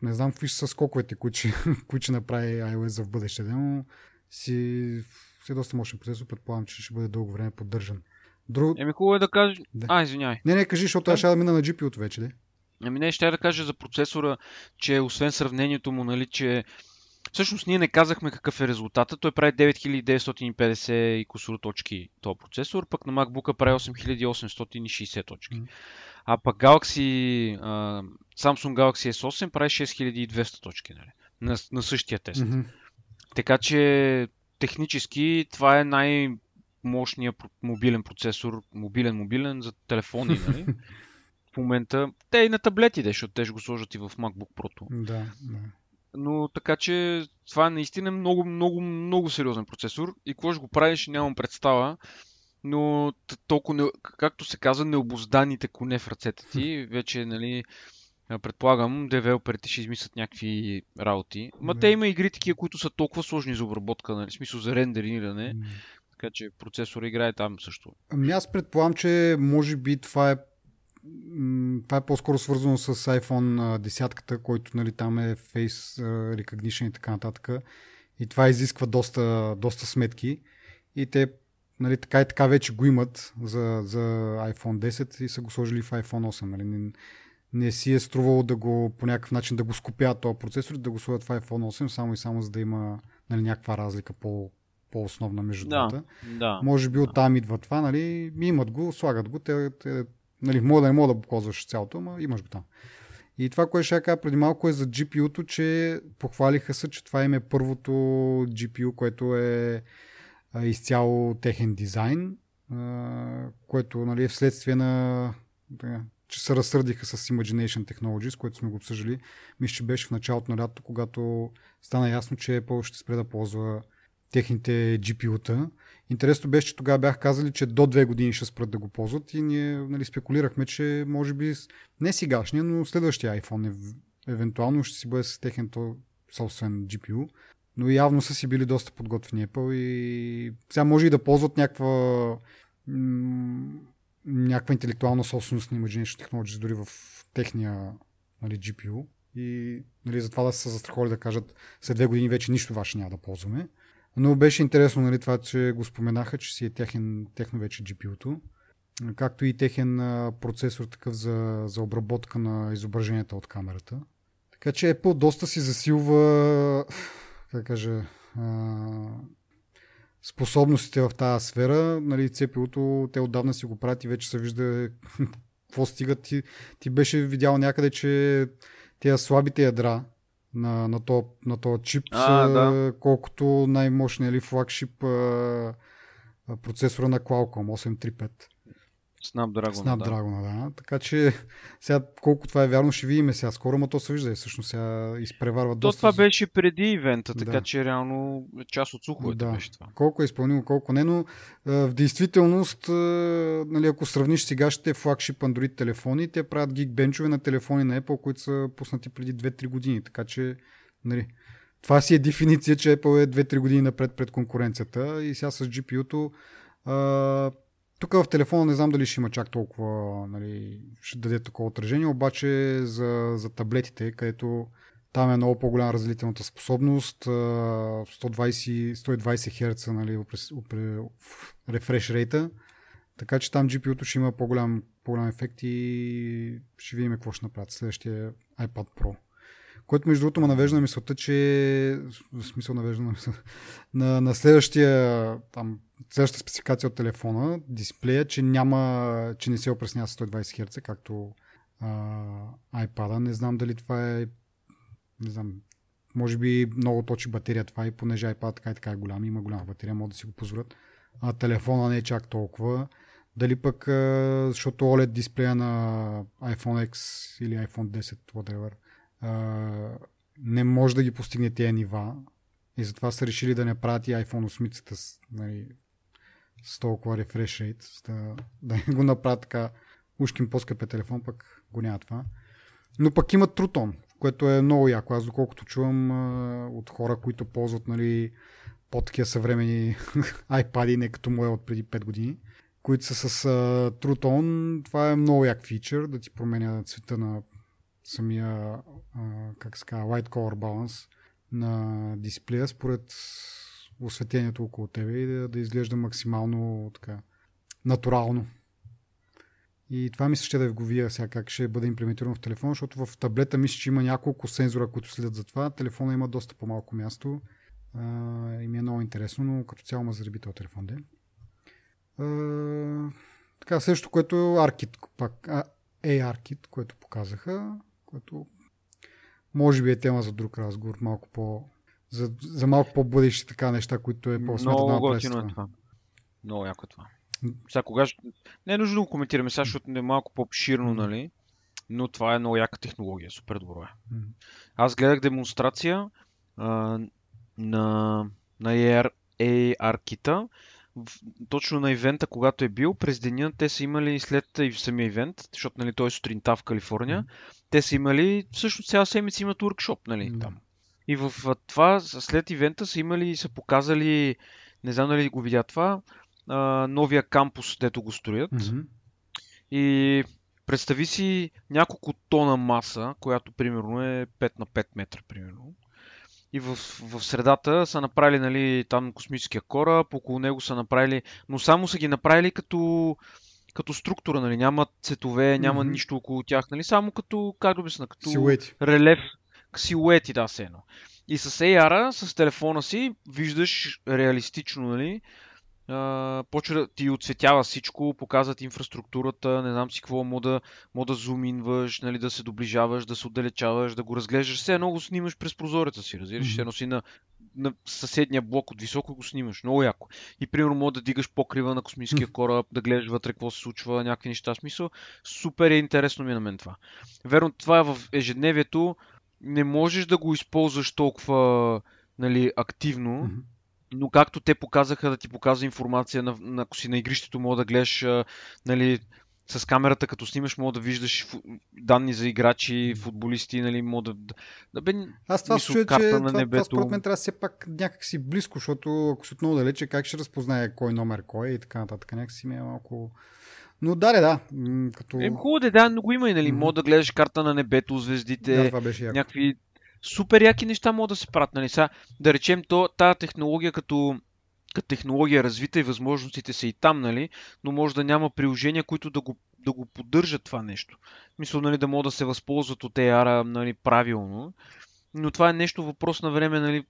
не знам какви са скоковете, които ще, които ще направи iOS за в бъдеще, но си, си е доста мощен процесор, предполагам, че ще бъде дълго време поддържан. Друг... Еми хубаво е да кажеш... Да. А, извиняй. Не, не, кажи, защото аз ще да мина на GPU-то вече, де. Ами не, ще да кажа за процесора, че освен сравнението му, нали, че всъщност ние не казахме какъв е резултата. Той прави 9950 и кусур точки този процесор, пък на MacBook прави 8860 точки. Мгм. А пък Galaxy, а, Samsung Galaxy S8 прави 6200 точки, нали, на, на същия тест. Мгм. Така че технически това е най- най-мощния мобилен процесор, мобилен-мобилен за телефони, нали? в момента. Те и на таблети, защото те ще го сложат и в MacBook Pro. Да, да. Но така че това е наистина много, много, много сериозен процесор. И какво ще го правиш, нямам представа. Но толкова, както се казва, необозданите коне в ръцете ти, вече, нали, предполагам, девелоперите ще измислят някакви работи. Ма те има игри такива, които са толкова сложни за обработка, нали, в смисъл за рендериране. Така че процесор играе там също. Ами аз предполагам, че може би това е това е по-скоро свързано с iPhone 10, който нали, там е Face Recognition и така нататък. И това изисква доста, доста сметки. И те нали, така и така вече го имат за, за iPhone 10 и са го сложили в iPhone 8. Нали. Не, не си е струвало да го по някакъв начин да го скопят този процесор и да го сложат в iPhone 8, само и само за да има нали, някаква разлика по, по-основна между да, двата. Да, Може би оттам идва това, нали, имат го, слагат го, те, те Нали, мога да не мога да ползваш цялото, но имаш го там. И това, което ще кажа преди малко е за GPU-то, че похвалиха се, че това им е първото GPU, което е изцяло техен дизайн, което нали, е вследствие на че се разсърдиха с Imagination Technologies, което сме го обсъждали. Мисля, че беше в началото на лятото, когато стана ясно, че Apple ще спре да ползва техните GPU-та. Интересно беше, че тогава бях казали, че до две години ще спрат да го ползват и ние нали, спекулирахме, че може би не сегашния, но следващия iPhone е, евентуално ще си бъде с техен собствен GPU. Но явно са си били доста подготвени Apple и сега може и да ползват някаква някаква интелектуална собственост на Imagination Technologies дори в техния нали, GPU и нали, затова да са застраховали да кажат след две години вече нищо ваше няма да ползваме. Но беше интересно нали, това, че го споменаха, че си е техен, техно вече GPU-то. Както и техен процесор такъв за, за обработка на изображенията от камерата. Така че Apple доста си засилва как кажа, способностите в тази сфера. Нали, CPU-то те отдавна си го правят и вече се вижда какво стигат. Ти, ти беше видял някъде, че тези слабите ядра, на, на, то, на то чип, а, да. колкото най-мощният ли флагшип а, процесора на Qualcomm 835. Snapdragon, Snapdragon да. да. Така че сега колко това е вярно ще видим сега скоро, но то се вижда и всъщност сега изпреварва то доста. това беше преди ивента, така да. че реално част от слуховете да. беше това. Колко е изпълнимо, колко не, но в действителност, нали, ако сравниш сегашните флагшип Android телефони, те правят гигбенчове на телефони на Apple, които са пуснати преди 2-3 години, така че нали, това си е дефиниция, че Apple е 2-3 години напред пред конкуренцията и сега с GPU-то тук в телефона не знам дали ще има чак толкова, нали, ще даде такова отражение, обаче за, за таблетите, където там е много по-голяма разделителната способност, 120, 120 Hz нали, рефреш рейта, така че там GPU-то ще има по-голям, по-голям ефект и ще видим какво ще направят следващия iPad Pro. Което между другото ме навежда на мисълта, че в смисъл навежда на мисълта, на, на следващия там, следващата спецификация от телефона, дисплея, че няма, че не се опреснява с 120 Hz, както а, iPad. Не знам дали това е не знам, може би много точи батерия това и понеже iPad така и така е голям, има голяма батерия, могат да си го позволят. А телефона не е чак толкова. Дали пък, защото OLED дисплея на iPhone X или iPhone 10, whatever, не може да ги постигне тези нива. И затова са решили да не правят и iPhone 8 с, нали, с толкова refresh rate, да, да го направят така ушким по-скъпия телефон, пък го няма това. Но пък имат Трутон, което е много яко. Аз доколкото чувам от хора, които ползват нали, по-такива съвремени iPad, не като моя от преди 5 години, които са с Трутон, това е много як фичър, да ти променя цвета на самия, как се казва, white color balance на дисплея според осветението около тебе и да, да изглежда максимално така натурално. И това мисля, ще да ви го вия сега как ще бъде имплементирано в телефона, защото в таблета мисля, че има няколко сензора, които следят за това. Телефона има доста по-малко място а, и ми е много интересно, но като цяло ма зареби този телефон. Де. Така, също, което е ARKit, пак, а, ARKit, което показаха което може би е тема за друг разговор, малко по... За, за малко по-бъдещи така неща, които е по-смета Много готино е това. Много яко е това. Сега кога... Не е нужно да го коментираме сега, защото е малко по-обширно, нали? Но това е много яка технология, супер добро е. Аз гледах демонстрация а, на, на AR, кита, точно на ивента, когато е бил, през деня те са имали след и в самия ивент, защото нали, той е сутринта в Калифорния, mm-hmm. те са имали, всъщност цяла седмица имат уркшоп, нали, mm-hmm. там. И в това, след ивента са имали и са показали, не знам дали го видя това, а, новия кампус, дето го строят. Mm-hmm. И представи си няколко тона маса, която примерно е 5 на 5 метра, примерно. И в, в средата са направили нали, там космическия кораб, около него са направили, но само са ги направили като, като структура, нали, няма цветове, няма mm-hmm. нищо около тях, нали, само като, как да обясна, като Силуети. релеф, силуети, да, се едно. И с AR, с телефона си, виждаш реалистично, нали, Uh, почва да ти отсветява всичко, показват инфраструктурата, не знам си какво, мога да, мога да зуминваш, нали, да се доближаваш, да се отдалечаваш, да го разглеждаш. Все едно го снимаш през прозореца си, разбираш? Mm-hmm. едно си на, на съседния блок от високо го снимаш. Много яко. И примерно мога да дигаш покрива на космическия кораб, да гледаш вътре какво се случва, някакви неща. Смисъл, супер е интересно ми е на мен това. Верно, това е в ежедневието. Не можеш да го използваш толкова нали, активно, mm-hmm но както те показаха да ти показва информация, на, на, ако си на игрището, мога да гледаш нали, с камерата, като снимаш, мога да виждаш фу, данни за играчи, футболисти, нали, мога да... да бе, Аз това чуя, че на това, небето. това според мен трябва все пак някакси близко, защото ако си отново далече, как ще разпознае кой номер кой е и така нататък. Някакси ми е малко... Но да, да. Като... Е, хубаво да, но го има и, нали, mm-hmm. мога да гледаш карта на небето, звездите, да, това беше някакви супер яки неща могат да се правят. Нали? Сега, да речем, то, тази технология като, като технология развита и възможностите са и там, нали? но може да няма приложения, които да го, да го поддържат това нещо. Мисля, нали, да могат да се възползват от AR нали, правилно. Но това е нещо въпрос на време, нали,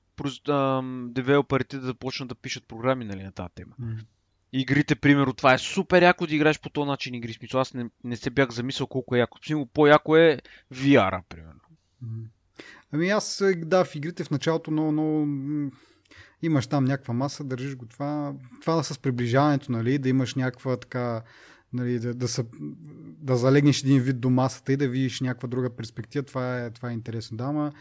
девелоперите да започнат да пишат програми нали, на тази тема. Mm. Игрите, примерно, това е супер яко да играеш по този начин игри. Смисъл, аз не, не се бях замислял колко е яко. Смисъл, по-яко е VR, примерно. Ами аз, е, да, в игрите в началото много, много имаш там някаква маса, държиш го това. Това с приближаването, нали, да имаш някаква така, нали, да, да, са, да залегнеш един вид до масата и да видиш някаква друга перспектива, това е, това е интересно. Да, ама,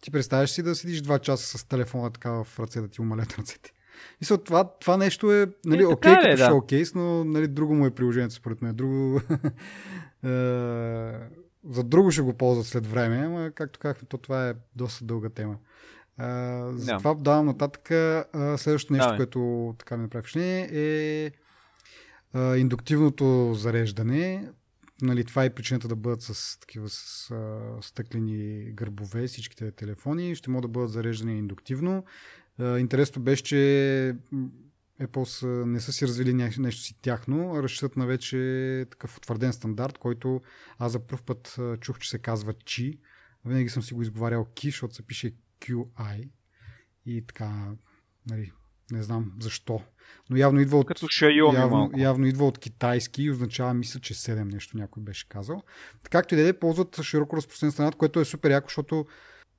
ти представяш си да седиш два часа с телефона така в ръце, да ти умалят ръцете. И това, това нещо е, нали, е, окей, okay, е, като да. шоукейс, но нали, друго му е приложението според мен. Друго... за друго ще го ползват след време, ама както казахме, то това е доста дълга тема. А, затова yeah. давам нататък. А, следващото нещо, yeah. което така ми направи впечатление е а, индуктивното зареждане. Нали, това е причината да бъдат с такива с, а, стъклени гърбове всичките телефони. Ще могат да бъдат зареждани индуктивно. Интересно беше, че Apple са, не са си развили нещо, си тяхно, а разчитат на вече такъв утвърден стандарт, който аз за първ път чух, че се казва Qi. Винаги съм си го изговарял Qi, защото се пише QI. И така, нали, не знам защо. Но явно идва от, Като Xiaomi явно, малко. явно идва от китайски и означава, мисля, че 7 нещо някой беше казал. Както и да е, ползват широко разпространен стандарт, което е супер яко, защото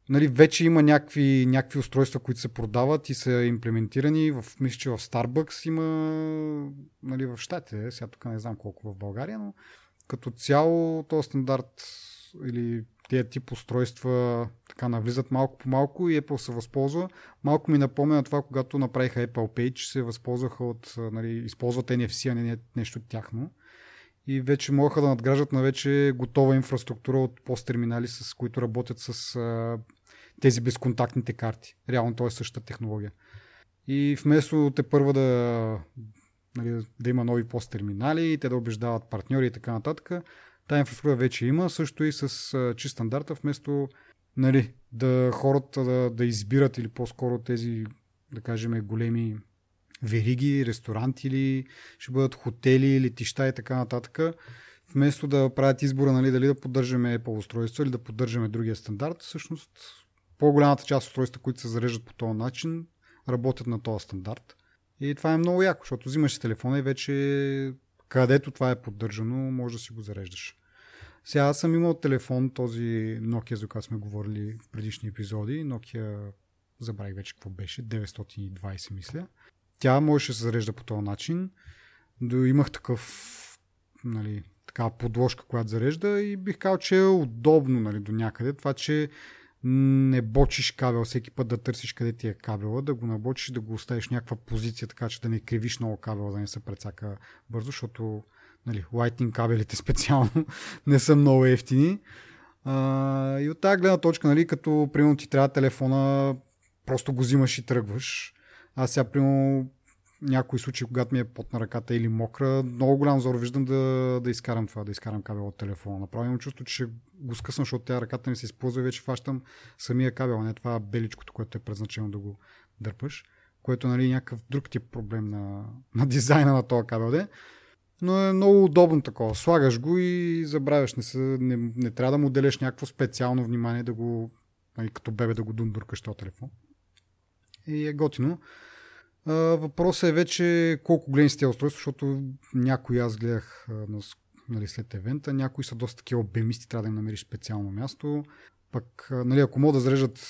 нали, вече има някакви, някакви устройства, които се продават и са имплементирани. В, мисля, че в Starbucks има нали, в Штатите, сега тук не знам колко в България, но като цяло този стандарт или тези тип устройства така навлизат малко по малко и Apple се възползва. Малко ми напомня на това, когато направиха Apple Page, се възползваха от, нали, използват NFC, а не нещо тяхно и вече могаха да надграждат на вече готова инфраструктура от посттерминали, с които работят с а, тези безконтактните карти. Реално то е същата технология. И вместо те първа да, нали, да има нови посттерминали, те да убеждават партньори и така нататък, тази инфраструктура вече има, също и с а, чист стандарта, вместо нали, да хората да, да избират или по-скоро тези, да кажем, големи вериги, ресторанти или ще бъдат хотели, летища и така нататък. Вместо да правят избора нали, дали да поддържаме Apple устройство или да поддържаме другия стандарт, всъщност по-голямата част от устройства, които се зареждат по този начин, работят на този стандарт. И това е много яко, защото взимаш телефона и вече където това е поддържано, може да си го зареждаш. Сега аз съм имал телефон, този Nokia, за който сме говорили в предишни епизоди. Nokia, забравих вече какво беше, 920 мисля. Тя можеше да се зарежда по този начин. До имах такъв нали, такава подложка, която зарежда и бих казал, че е удобно нали, до някъде. Това, че не бочиш кабел всеки път да търсиш къде ти е кабела, да го набочиш, да го оставиш в някаква позиция, така че да не кривиш много кабела, да не се прецака бързо, защото нали, Lightning кабелите специално не са много ефтини. А, и от тази гледна точка, нали, като примерно ти трябва телефона, просто го взимаш и тръгваш. Аз сега, примерно, някои случаи, когато ми е под на ръката или мокра, много голям зор виждам да, да изкарам това, да изкарам кабел от телефона. Направо имам чувство, че го скъсвам, защото тя ръката ми се използва и вече фащам самия кабел, не това беличкото, което е предназначено да го дърпаш, което нали, е някакъв друг тип проблем на, на дизайна на този кабел. Де. Но е много удобно такова. Слагаш го и забравяш. Не, се, не, не трябва да му делеш някакво специално внимание да го, нали, като бебе да го дундуркаш този телефон. И е готино. Въпросът е вече колко големи са тези устройства, защото някои аз гледах нали, след евента, някои са доста такива обемисти, трябва да им намериш специално място. Пък, нали, ако могат да зареждат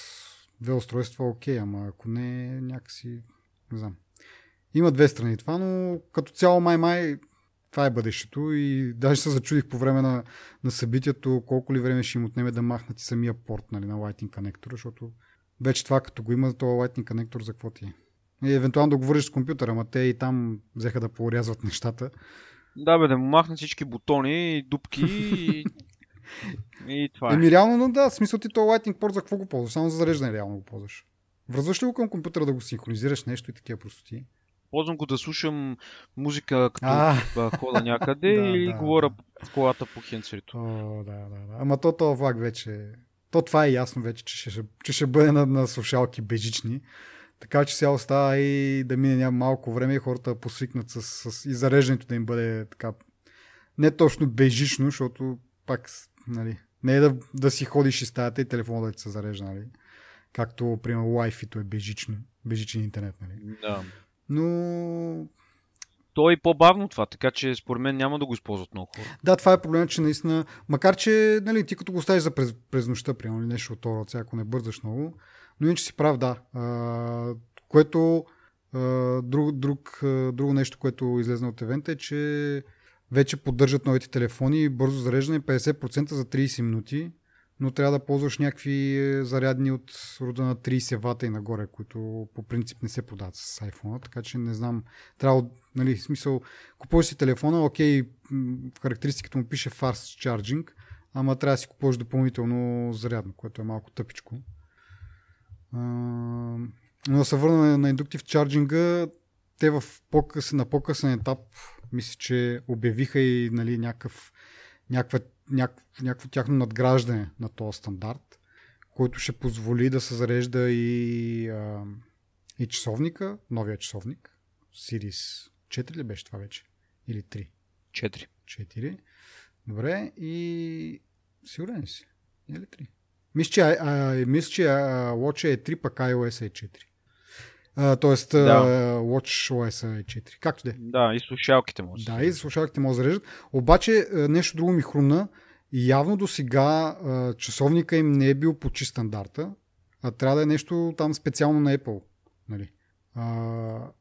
две устройства, окей, ама ако не, някакси, не знам. Има две страни това, но като цяло май-май това е бъдещето и даже се зачудих по време на, на събитието колко ли време ще им отнеме да махнат и самия порт нали, на Lightning Connector, защото вече това като го има, това Lightning Connector за какво ти е? И евентуално да говориш с компютъра, ама те и там взеха да порязват нещата. Да, бе, да му махнат всички бутони, дупки и... и това е. Еми реално, но да, смисъл ти то Lightning порт за какво го ползваш? Само за зареждане реално го ползваш. Връзваш ли го към компютъра да го синхронизираш нещо и такива простоти? Ползвам го да слушам музика като а, хода някъде да, или да, говоря да. в колата по хенцерито. О, да, да, да. Ама то това влак вече... То това е ясно вече, че ще, че ще бъде на, на слушалки бежични. Така че сега остава и да мине малко време и хората посвикнат с, с и зареждането да им бъде така не точно бежично, защото пак нали, не е да, да си ходиш и стаята и телефона да ти се зарежда, нали? Както, примерно, Wi-Fi-то е бежично, бежичен интернет, нали? Да. Но то е по-бавно това, така че според мен няма да го използват много хора. Да, това е проблемът, че наистина, макар че нали, ти като го оставиш за през, през нощта, примерно, нещо от това, ако не бързаш много, но иначе си прав, да. А, което а, друг, друг, а, друго нещо, което излезна от евента е, че вече поддържат новите телефони бързо зареждане 50% за 30 минути, но трябва да ползваш някакви е, зарядни от рода на 30 вата и нагоре, които по принцип не се продават с iPhone, така че не знам, трябва, нали, смисъл, купуваш си телефона, окей, в характеристиката му пише Fast Charging, ама трябва да си купуваш допълнително зарядно, което е малко тъпичко. Но да се върна на индуктив чарджинга, те в по-късен, на по-късен етап мисля, че обявиха и нали, някакъв, някаква, някакво, някакво тяхно надграждане на този стандарт, който ще позволи да се зарежда и, а, и часовника, новия часовник, Series 4 ли беше това вече? Или 3? 4. 4. Добре, и сигурен си? Или 3? Мисля, че, а, мисля, че а, Watch е 3, пък iOS е 4. Тоест, да. Watch OS е 4. Както де. Да, и слушалките може. Да, и слушалките може да зареждат. Обаче, нещо друго ми хрумна. Явно до сега часовника им не е бил по чист стандарта, а трябва да е нещо там специално на Apple. Нали? А,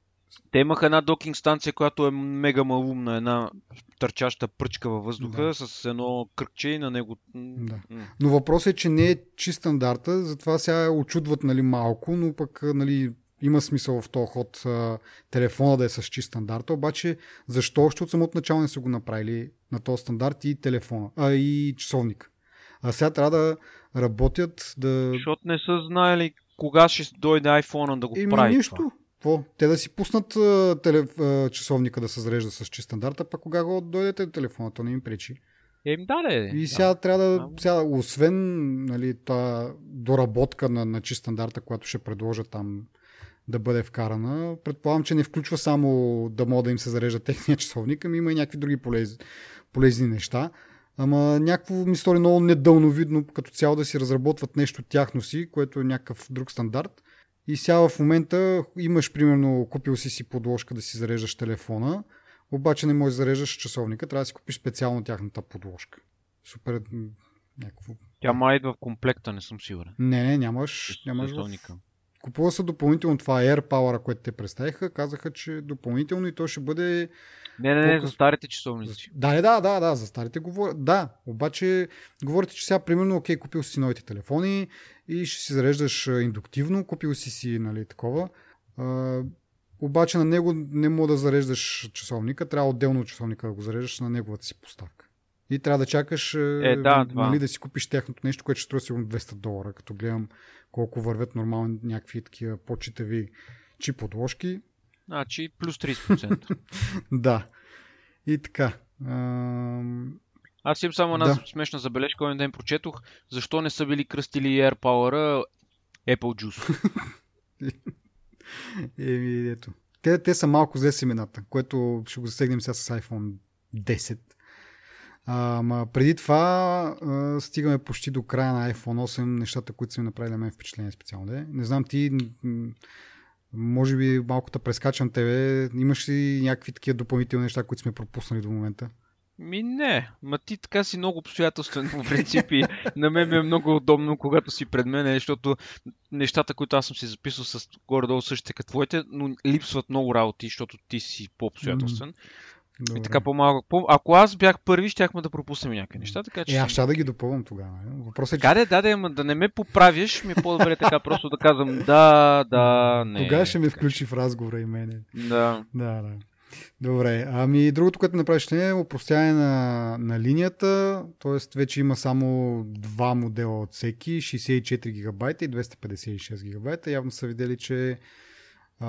те имаха една докинг станция, която е мега малумна, една търчаща пръчка във въздуха да. с едно кръгче и на него. Да. Но въпросът е, че не е чист стандарта, затова сега очудват нали, малко, но пък нали, има смисъл в този ход а, телефона да е с чист стандарта, обаче защо още от самото начало не са го направили на този стандарт и телефона, а и часовник. А сега трябва да работят да... Защото не са знаели кога ще дойде iPhone да го Еми, прави нищо. Това. Какво? Те да си пуснат а, теле, а, часовника да се зарежда с чист стандарта, пък кога го дойдете до телефона, то не им пречи. Ем, да, ли. И сега да. трябва да, сега, освен нали, та доработка на, на чист стандарта, която ще предложат там да бъде вкарана, предполагам, че не включва само да мога да им се зарежда техния часовник, ами има и някакви други полез, полезни неща. Ама някакво ми стори много недълновидно като цяло да си разработват нещо тяхно си, което е някакъв друг стандарт и сега в момента имаш, примерно, купил си си подложка да си зареждаш телефона, обаче не можеш да зареждаш часовника, трябва да си купиш специално тяхната подложка. Супер някакво... Тя май идва в комплекта, не съм сигурен. Не, не, нямаш, нямаш в купува се допълнително това AirPower, което те представиха. Казаха, че допълнително и то ще бъде не, не, не, за старите часовници. Да, да, да, да, за старите говоря. Да, обаче говорите, че сега примерно, окей, купил си новите телефони и ще си зареждаш индуктивно, купил си си, нали, такова. А, обаче на него не мога да зареждаш часовника, трябва отделно часовника да го зареждаш на неговата си поставка. И трябва да чакаш е, да, нали, да си купиш тяхното нещо, което ще струва сигурно 200 долара, като гледам колко вървят нормални някакви такива почитави чип подложки. Значи плюс 30%. да. И така. Аз имам само една да. смешна забележка, един ден прочетох, защо не са били кръстили AirPower Apple Juice. Еми, ето. Те, те са малко взе семената, което ще го засегнем сега с iPhone 10. А, ма преди това а, стигаме почти до края на iPhone 8, нещата, които са ми направили на мен впечатление специално. Не, не знам ти, може би малко да прескачам тебе, имаш ли някакви такива допълнителни неща, които сме пропуснали до момента? Ми не, ма ти така си много обстоятелствен по принцип и на мен ми е много удобно, когато си пред мен, защото нещата, които аз съм си записал с горе-долу същите като твоите, но липсват много работи, защото ти си по-обстоятелствен. Mm. Добре. И така по-малко. По- ако аз бях първи, щяхме да пропуснем някакви неща. Така, че... Е, аз ще да ги допълвам тогава. Въпросът е, че... Да, да, да, да не ме поправиш, ми е по-добре така просто да казвам да, да, не. Тогава ще ме включи в разговора и мене. Да. Да, да. Добре, ами другото, което направиш е упростяване на, на линията, т.е. вече има само два модела от всеки, 64 гигабайта и 256 гигабайта. Явно са видели, че а,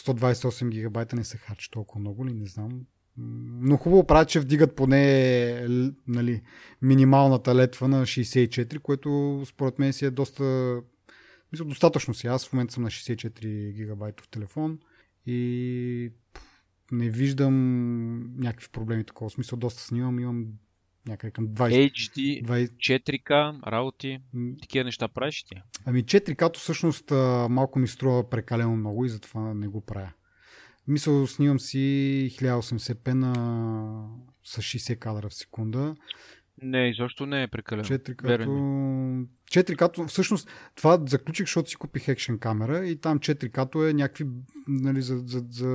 128 гигабайта не се харчи толкова много ли, не знам. Но хубаво правят, че вдигат поне нали, минималната летва на 64, което според мен си е доста... Мисля, достатъчно си. Аз в момента съм на 64 гигабайтов телефон и не виждам някакви проблеми такова. В смисъл доста снимам, имам някъде към 20. HD, 20... 4K, работи, такива неща правиш ти? Ами 4K-то всъщност малко ми струва прекалено много и затова не го правя. Мисля, снимам си 1080p на с 60 кадра в секунда. Не, изобщо не е прекалено. 4 като... 4 като... Всъщност, това заключих, защото си купих екшен камера и там 4 като е някакви, нали, за, за, за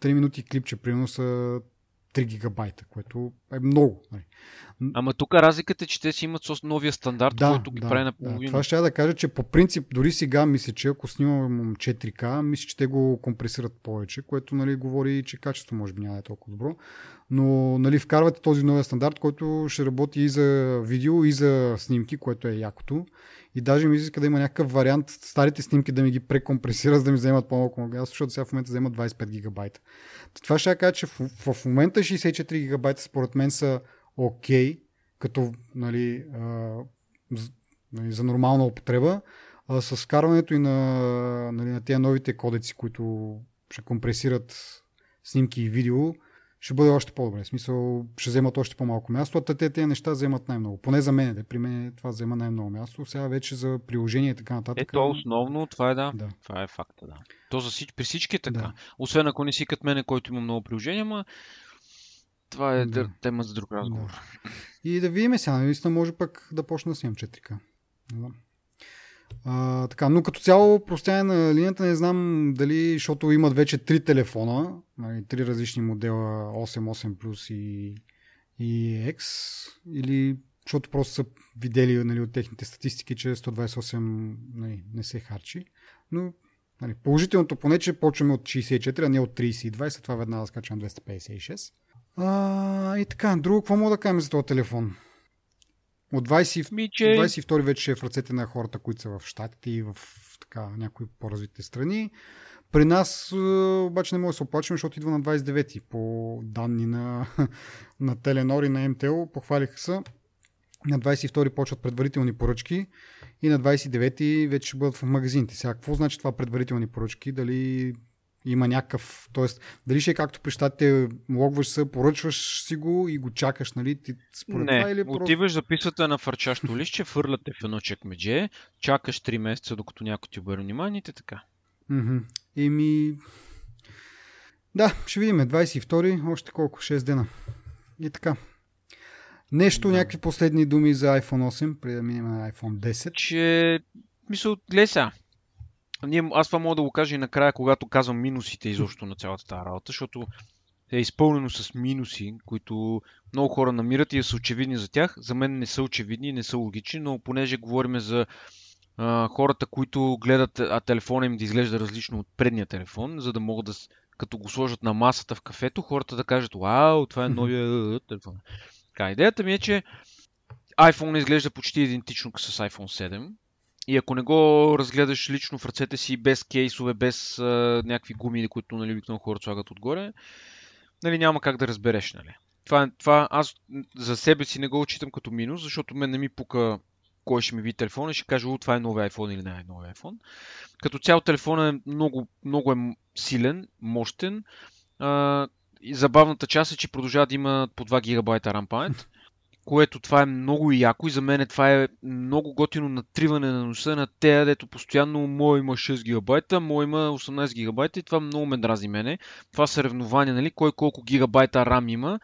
3 минути клипче, примерно са 3 гигабайта, което е много. Нали. Ама тук разликата е, че те си имат с новия стандарт, да, който ги да, прави на половина. Да. Това ще я да кажа, че по принцип, дори сега мисля, че ако снимам 4К, мисля, че те го компресират повече, което нали, говори, че качеството може би няма да е толкова добро. Но нали, вкарвате този новия стандарт, който ще работи и за видео, и за снимки, което е якото. И даже ми иска да има някакъв вариант старите снимки да ми ги прекомпресира, за да ми вземат по-малко материал, защото сега в момента вземат 25 гигабайта. Това ще кажа, че в, в момента 64 гигабайта според мен са окей, okay, като нали, а, нали, за нормална употреба, а с вкарването и на, нали, на тези новите кодеци, които ще компресират снимки и видео, ще бъде още по-добре. В смисъл, ще вземат още по-малко място, а те тези неща вземат най-много. Поне за мен, при мен това взема най-много място. Сега вече за приложение и така нататък. Ето основно, това е да. да. Това е факта, да. То за всич... при всички е така. Да. Освен ако не си като мене, който има много приложения, ма това е да. тема за друг разговор. Да. И да видим сега, наистина може пък да почна да снимам 4К. Да. А, така, но като цяло простяване на линията не знам дали, защото имат вече три телефона, нали, три различни модела 8, 8 Plus и, и X, или защото просто са видели нали, от техните статистики, че 128 нали, не се харчи. Но нали, положителното поне, че почваме от 64, а не от 32 и след това веднага скачам 256. А, и така, друго, какво мога да кажем за този телефон? От 20, Ми, че... 22 вече е в ръцете на хората, които са в Штатите и в така, някои по-развитите страни. При нас обаче не може да се оплачем, защото идва на 29-ти по данни на, на Теленор и на МТО. Похвалиха се. На 22 почват предварителни поръчки и на 29 вече ще бъдат в магазините. Сега, какво значи това предварителни поръчки? Дали има някакъв, т.е. дали ще е както при щатите, логваш се, поръчваш си го и го чакаш, нали? Ти, според не, това, или просто... отиваш, записвате на фарчащо лище, фърляте в едно чекмедже, чакаш 3 месеца, докато някой ти обърне внимание и така. Mm-hmm. Еми... Да, ще видим. 22 още колко? 6 дена. И така. Нещо, да. някакви последни думи за iPhone 8, преди да минем на iPhone 10. Че, мисъл, гледай сега. Ние, аз това мога да го кажа и накрая, когато казвам минусите изобщо на цялата тази работа, защото е изпълнено с минуси, които много хора намират и са очевидни за тях. За мен не са очевидни, не са логични, но понеже говорим за а, хората, които гледат а телефона им да изглежда различно от предния телефон, за да могат да, като го сложат на масата в кафето, хората да кажат, вау, това е новия телефон. Така, идеята ми е, че iPhone изглежда почти идентично с iPhone 7. И ако не го разгледаш лично в ръцете си, без кейсове, без а, някакви гуми, които нали, обикновено хората слагат отгоре, нали, няма как да разбереш. Нали. Това, това аз за себе си не го отчитам като минус, защото мен не ми пука кой ще ми види телефона и ще каже, о, това е нови iPhone или не е нови iPhone. Като цял телефон е много, много е силен, мощен. А, и забавната част е, че продължава да има по 2 гигабайта RAM памет, което това е много яко и за мен това е много готино натриване на носа на тея, дето постоянно мой има 6 гигабайта, мой има 18 гигабайта и това много ме дрази мене. Това съревнование, нали, кой колко гигабайта RAM има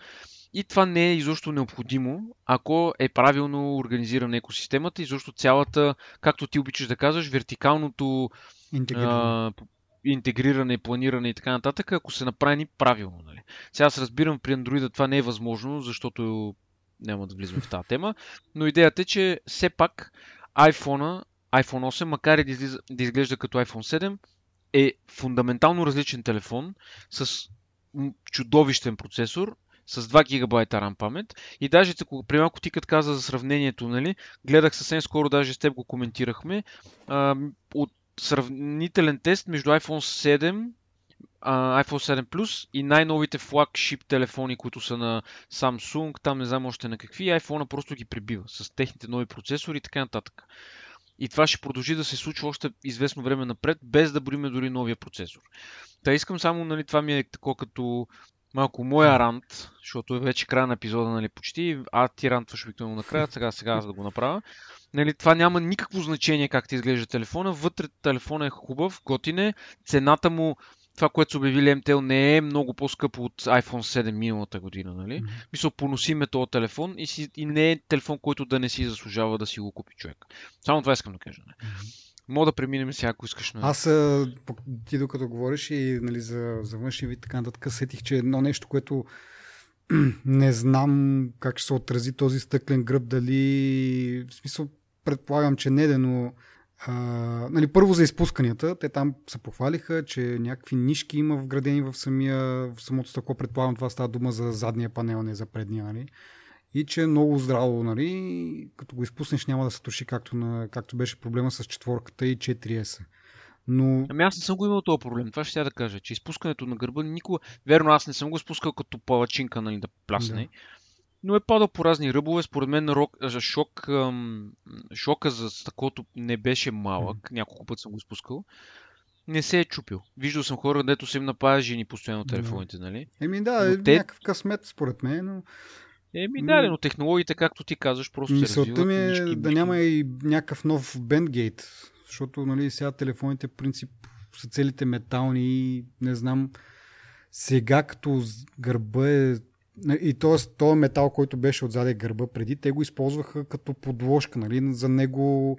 и това не е изобщо необходимо, ако е правилно организирана екосистемата и защо цялата, както ти обичаш да казваш, вертикалното интегриране, а, интегриране планиране и така нататък, ако се направи правилно. Нали. Сега аз разбирам при Android това не е възможно, защото няма да влизаме в тази тема, но идеята е, че все пак iPhone, iPhone 8, макар и да, излиза, да изглежда като iPhone 7, е фундаментално различен телефон с чудовищен процесор с 2 гигабайта RAM памет. И даже, при малко ти каза за сравнението, нали, гледах съвсем скоро, даже с теб го коментирахме, а, от сравнителен тест между iPhone 7 iPhone 7 Plus и най-новите флагшип телефони, които са на Samsung, там не знам още на какви, iPhone просто ги прибива с техните нови процесори и така нататък. И това ще продължи да се случва още известно време напред, без да броиме дори новия процесор. Та искам само, нали, това ми е такова като малко моя рант, защото е вече края на епизода, нали, почти, а ти рантваш обикновено накрая, сега, сега за да го направя. Нали, това няма никакво значение как ти изглежда телефона. Вътре телефона е хубав, готин е. Цената му, това, което са обявили MTL, не е много по-скъпо от iPhone 7 миналата година. Нали? Mm-hmm. Мисля, поносиме този телефон и, си, и не е телефон, който да не си заслужава да си го купи човек. Само това искам да кажа. Нали? Mm-hmm. Мога да преминем сега, ако искаш. На... Аз, ти докато говориш и нали, за, за външния вид, така нататък, сетих, че едно нещо, което не знам как ще се отрази този стъклен гръб, дали, в смисъл, предполагам, че не, но а, нали, първо за изпусканията, те там се похвалиха, че някакви нишки има вградени в, самия, в самото стъкло, предполагам това става дума за задния панел, не за предния, нали? и че е много здраво, нали, като го изпуснеш няма да се туши както, на, както беше проблема с четворката и 4S. Но... Ами аз не съм го имал този проблем. Това ще я да кажа, че изпускането на гърба никога... Верно, аз не съм го спускал като палачинка, нали, да плясне. Да. Но е падал по разни ръбове. Според мен рок, шок, шока за стъклото не беше малък. Mm-hmm. Няколко пъти съм го изпускал. Не се е чупил. Виждал съм хора, дето са им напая жени постоянно телефоните, да. нали? Еми да, е те... някакъв късмет според мен, но Еми да, но технологиите, както ти казваш, просто Мисълта се развиват. ми е да няма и някакъв нов бендгейт, защото нали, сега телефоните в принцип са целите метални и не знам сега като гърба е и т.е. този метал, който беше отзаде гърба преди, те го използваха като подложка, нали? за него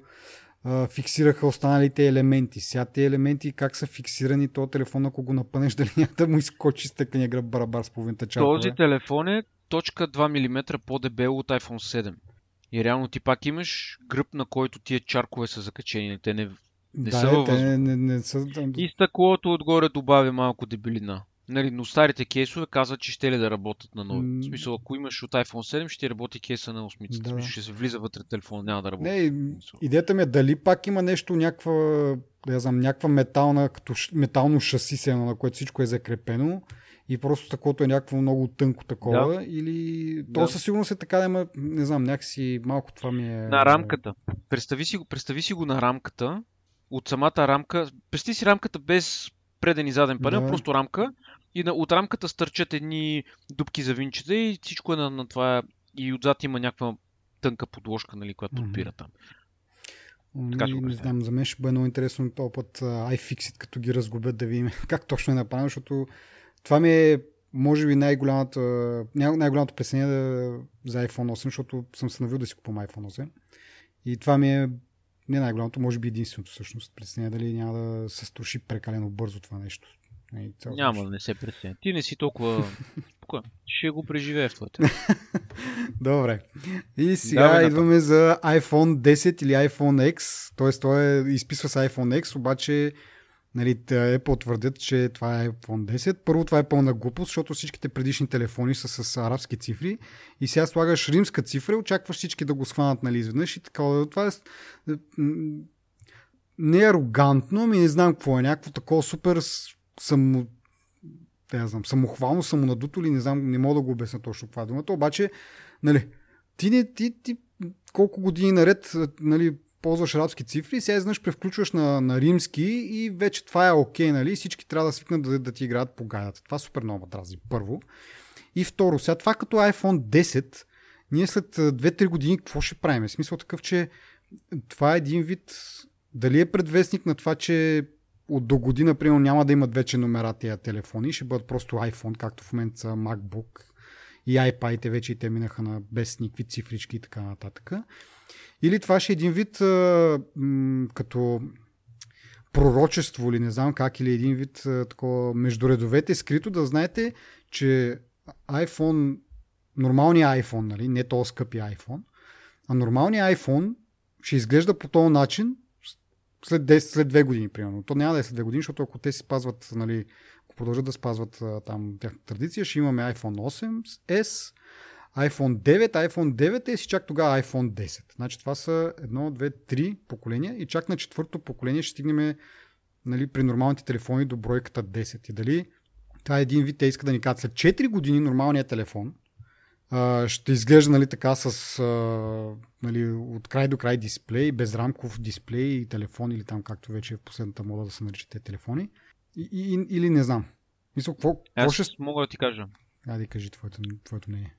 а, фиксираха останалите елементи. Сега тези елементи как са фиксирани, то телефон, ако го напънеш, дали няма да му изкочи стъкления гръб барабар с половината чарка. Този телефон е точка 2 мм по-дебело от iPhone 7. И реално ти пак имаш гръб, на който тия чаркове са закачени. Те не, не да, са те не, не, не са... И стъклото отгоре добавя малко дебелина. Нали, но старите кейсове казват, че ще ли да работят на нови. Mm. В смисъл, ако имаш от iPhone 7, ще работи кейса на 8. Да. Смисъл, ще се влиза вътре телефон, няма да работи. Не, идеята ми е дали пак има нещо, някаква, да знам, някаква метална, като метално шаси, на което всичко е закрепено и просто такова е някакво много тънко такова, да. или то да. със сигурност е така, да има, не знам, някакси малко това ми е... На рамката. Представи си, го, представи си го на рамката, от самата рамка, представи си рамката без преден и заден панел, да. просто рамка, и на, от рамката стърчат едни дубки за винчета и всичко е на, на това, и отзад има някаква тънка подложка, нали, която отпира там. Така, не, не знам, за мен ще бъде много интересно този път iFixit, като ги разгубят да видим как точно е направено, защото това ми е, може би, най-голямата, най-голямото пресение за iPhone 8, защото съм се навил да си купувам iPhone 8. И това ми е не най-голямото, може би единственото всъщност. Притеснява дали няма да се струши прекалено бързо това нещо. Не, Няма да не се притесня. Ти не си толкова Ще го преживее в твоята. Добре. И сега Давай идваме за iPhone 10 или iPhone X. Тоест той е, изписва с iPhone X, обаче нали, Apple твърдят, че това е iPhone 10. Първо това е пълна глупост, защото всичките предишни телефони са с арабски цифри и сега слагаш римска цифра и очакваш всички да го схванат нали, изведнъж и така. Това е не е арогантно, ми не знам какво е. Някакво такова супер само, не знам, самохвално, самонадуто ли, не знам, не мога да го обясня точно това е думата, обаче, нали, ти, не, ти, ти колко години наред нали, ползваш арабски цифри сега изнъж превключваш на, на римски и вече това е окей, okay, нали? Всички трябва да свикнат да, да ти играят по гайдата. Това супер много дрази, първо. И второ, сега това като iPhone 10, ние след 2-3 години какво ще правим? Смисъл такъв, че това е един вид, дали е предвестник на това, че от до година, примерно, няма да имат вече номера тия телефони, ще бъдат просто iPhone, както в момента са MacBook и iPad вече и те минаха на без никакви цифрички и така нататък. Или това ще е един вид а, м- като пророчество или не знам как, или един вид а, такова между редовете скрито да знаете, че iPhone, нормалният iPhone, нали, не то скъпи iPhone, а нормалният iPhone ще изглежда по този начин след 10, след 2 години, примерно. То няма да е след 2 години, защото ако те си спазват, нали, ако продължат да спазват там тяхната традиция, ще имаме iPhone 8S, iPhone 9, iPhone 9 е си чак тогава iPhone 10. Значи това са 1, 2, 3 поколения и чак на четвърто поколение ще стигнем нали, при нормалните телефони до бройката 10. И дали това е един вид, те искат да ни кажат след 4 години нормалният телефон а, ще изглежда нали, така с а, нали, от край до край дисплей, безрамков дисплей и телефон или там както вече е в последната мода да се наричат те телефони. И, и, или не знам. Мисля, какво, Аз ще... мога да ти кажа. Айде кажи твоето, твоето мнение.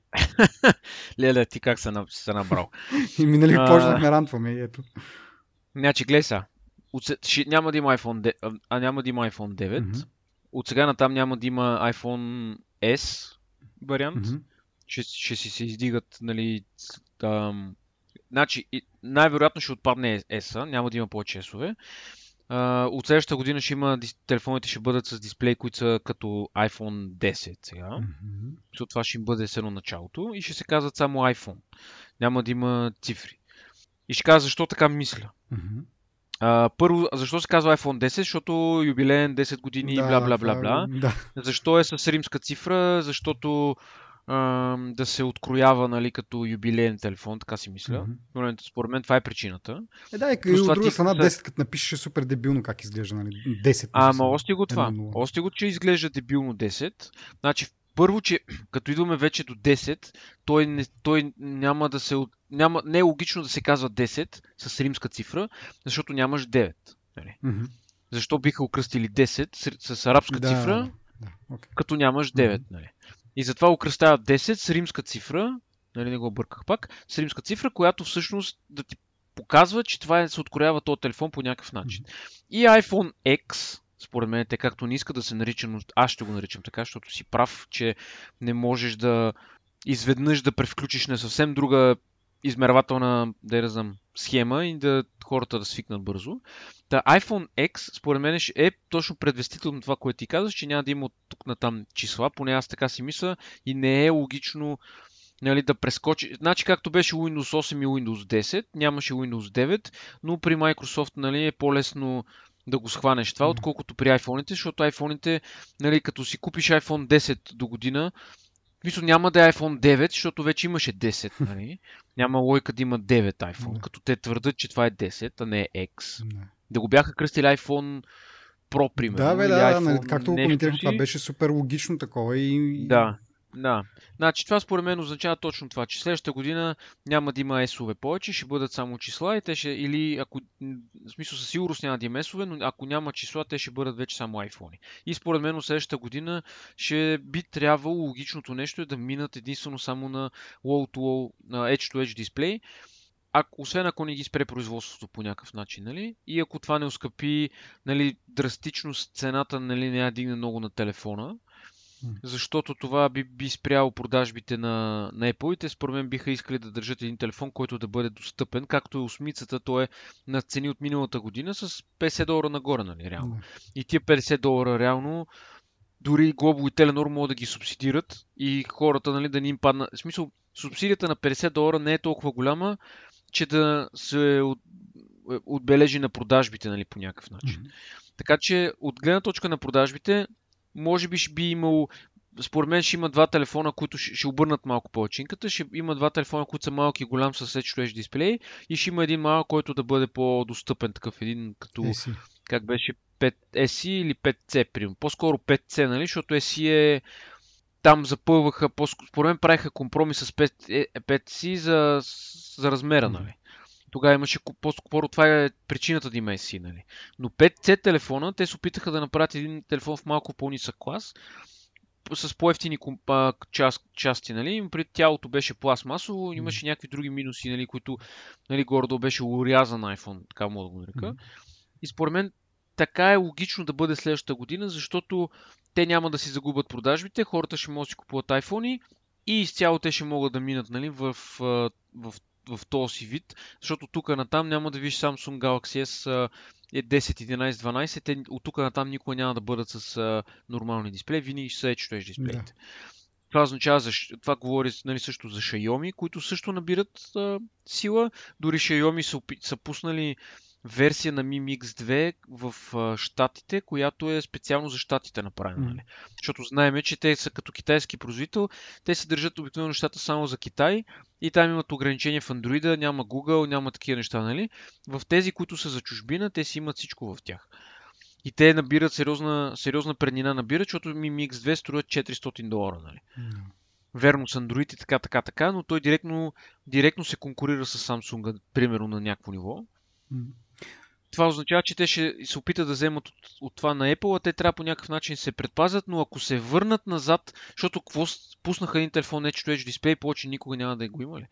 Леле, ти как се, се набрал? и минали а... почнахме рантваме, ето. Значи, гледай са. От, ще, няма да има iPhone 9, а няма да има iPhone 9. Mm-hmm. От сега натам няма да има iPhone S вариант. Mm-hmm. Ще, ще си се издигат, нали, ам, значи, най-вероятно ще отпадне S, няма да има повече. Uh, от следващата година ще има, телефоните ще бъдат с дисплей, които са като iPhone 10 сега. Mm-hmm. So, това ще им бъде едно началото и ще се казват само iPhone. Няма да има цифри. И ще кажа защо така мисля. Mm-hmm. Uh, първо, защо се казва iPhone 10? Защото юбилеен 10 години, да, бла бла бла бла. Да. Защо е с римска цифра? Защото да се откроява нали, като юбилейен телефон, така си мисля. Mm-hmm. Според мен това е причината. Е, да, и от друга страна 10, като напишеш е супер дебилно как изглежда, нали? 10. Ама още го това. Още го, че изглежда дебилно 10. Значи, първо, че като идваме вече до 10, той, не, той няма да се... Няма, не е логично да се казва 10 с римска цифра, защото нямаш 9. Нали? Mm-hmm. Защо биха окръстили 10 с, с арабска да, цифра, да, okay. като нямаш 9? Mm-hmm. Нали? И затова окръстяват 10 с римска цифра, нали не го обърках пак, с римска цифра, която всъщност да ти показва, че това е, се откроява този телефон по някакъв начин. И iPhone X, според мен, те както не иска да се нарича, но аз ще го наричам така, защото си прав, че не можеш да изведнъж да превключиш на съвсем друга измервателна, да я знам, схема и да хората да свикнат бързо. Та iPhone X, според мен, е точно предвестител на това, което ти казваш, че няма да има от тук на там числа, поне аз така си мисля и не е логично нали, да прескочи. Значи както беше Windows 8 и Windows 10, нямаше Windows 9, но при Microsoft нали, е по-лесно да го схванеш това, отколкото при iPhone-ите, защото iPhone-ите, нали, като си купиш iPhone 10 до година, мисля, няма да е iPhone 9, защото вече имаше 10, нали? Няма лойка да има 9 iPhone, като те твърдат, че това е 10, а не е X. Не. Да го бяха кръстили iPhone Pro, примерно. Да, бе, да, нали, както го коментирах, това беше супер логично такова и... Да, да. Значи това според мен означава точно това, че следващата година няма да има S-ове повече, ще бъдат само числа и те ще, или ако, в смисъл със сигурност няма да има S-ове, но ако няма числа, те ще бъдат вече само iPhone. И според мен следващата година ще би трябвало логичното нещо е да минат единствено само на low-to-low, на edge-to-edge дисплей, ако, освен ако не ги спре производството по някакъв начин, нали? И ако това не оскъпи нали, драстично цената, нали, не я дигне много на телефона, защото това би, би спряло продажбите на, на Apple и те според мен биха искали да държат един телефон, който да бъде достъпен, както е осмицата, то е на цени от миналата година с 50 долара нагоре, нали, реално. И тия 50 долара реално дори Global и Telenor могат да ги субсидират и хората нали, да ни им падна. В смисъл, субсидията на 50 долара не е толкова голяма, че да се от, отбележи на продажбите нали, по някакъв начин. Mm-hmm. Така че от гледна точка на продажбите, може би ще би имало според мен ще има два телефона, които ще, ще обърнат малко повечинката. Ще има два телефона, които са малки и голям с Edge дисплей и ще има един малък, който да бъде по-достъпен, такъв един като, AC. как беше 5SE или 5C, примерно. По-скоро 5C, нали, защото SE е там запълваха, според мен правиха компромис с 5, 5C за, за размера, нали. Тогава имаше по-скоро това е причината да има SE, нали. Но 5C телефона, те се опитаха да направят един телефон в малко по-нисък клас, с по-ефтини част, части, нали, при тялото беше пластмасово, имаше някакви други минуси, нали, които нали, гордо беше урязан iPhone, така мога да го нарека. И според мен така е логично да бъде следващата година, защото те няма да си загубят продажбите, хората ще могат да си купуват iPhone и изцяло те ще могат да минат нали, в, в, в, този вид, защото тук натам няма да виж Samsung Galaxy S е 10, 11, 12, те от тук натам никога няма да бъдат с а, нормални дисплеи, винаги ще са Edge дисплеите. Да. Това означава, за, това говори нали, също за Xiaomi, които също набират а, сила. Дори Xiaomi са, са пуснали версия на Mi Mix 2 в а, Штатите, която е специално за Штатите направена. Mm. Нали? Защото знаеме, че те са като китайски производител, те се държат обикновено нещата само за Китай и там имат ограничения в Android, няма Google, няма такива неща. Нали? В тези, които са за чужбина, те си имат всичко в тях. И те набират сериозна, сериозна преднина набират, защото Mi Mix 2 струва 400 долара. Нали? Mm. Верно с Android и така, така, така, но той директно, директно се конкурира с Samsung, примерно на някакво ниво. Mm това означава, че те ще се опитат да вземат от, от това на Apple, а те трябва по някакъв начин се предпазят, но ако се върнат назад, защото какво пуснаха един телефон Edge to Edge дисплей, повече никога няма да го имали.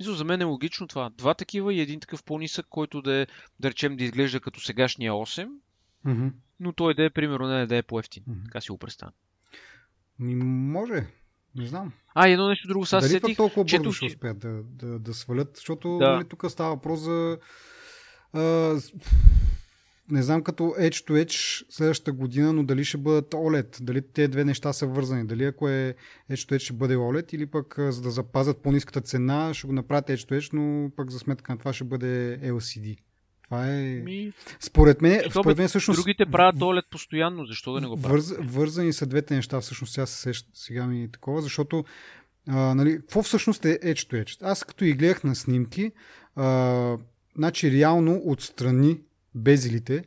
Мисля, за мен е логично това. Два такива и един такъв по-нисък, който да е, да речем, да изглежда като сегашния 8, mm-hmm. но той да е, примерно, не да е по-ефтин. Mm-hmm. Така си го представя. Ми, може. Не знам. А, едно нещо друго сега Дали сетих. толкова бързо ще успеят да, да, да свалят, защото да. Нали, тук става въпрос за не знам като Edge to Edge следващата година, но дали ще бъдат OLED, дали те две неща са вързани, дали ако е Edge to Edge ще бъде OLED или пък за да запазят по-низката цена ще го направят Edge to Edge, но пък за сметка на това ще бъде LCD. Това е... Ми... Според мен, Що, според мен всъщност... Другите правят OLED постоянно, защо да не го правят? Върз, вързани са двете неща, всъщност сега, сега ми е такова, защото а, нали, какво всъщност е Edge to Edge? Аз като и гледах на снимки, а, значи реално отстрани безелите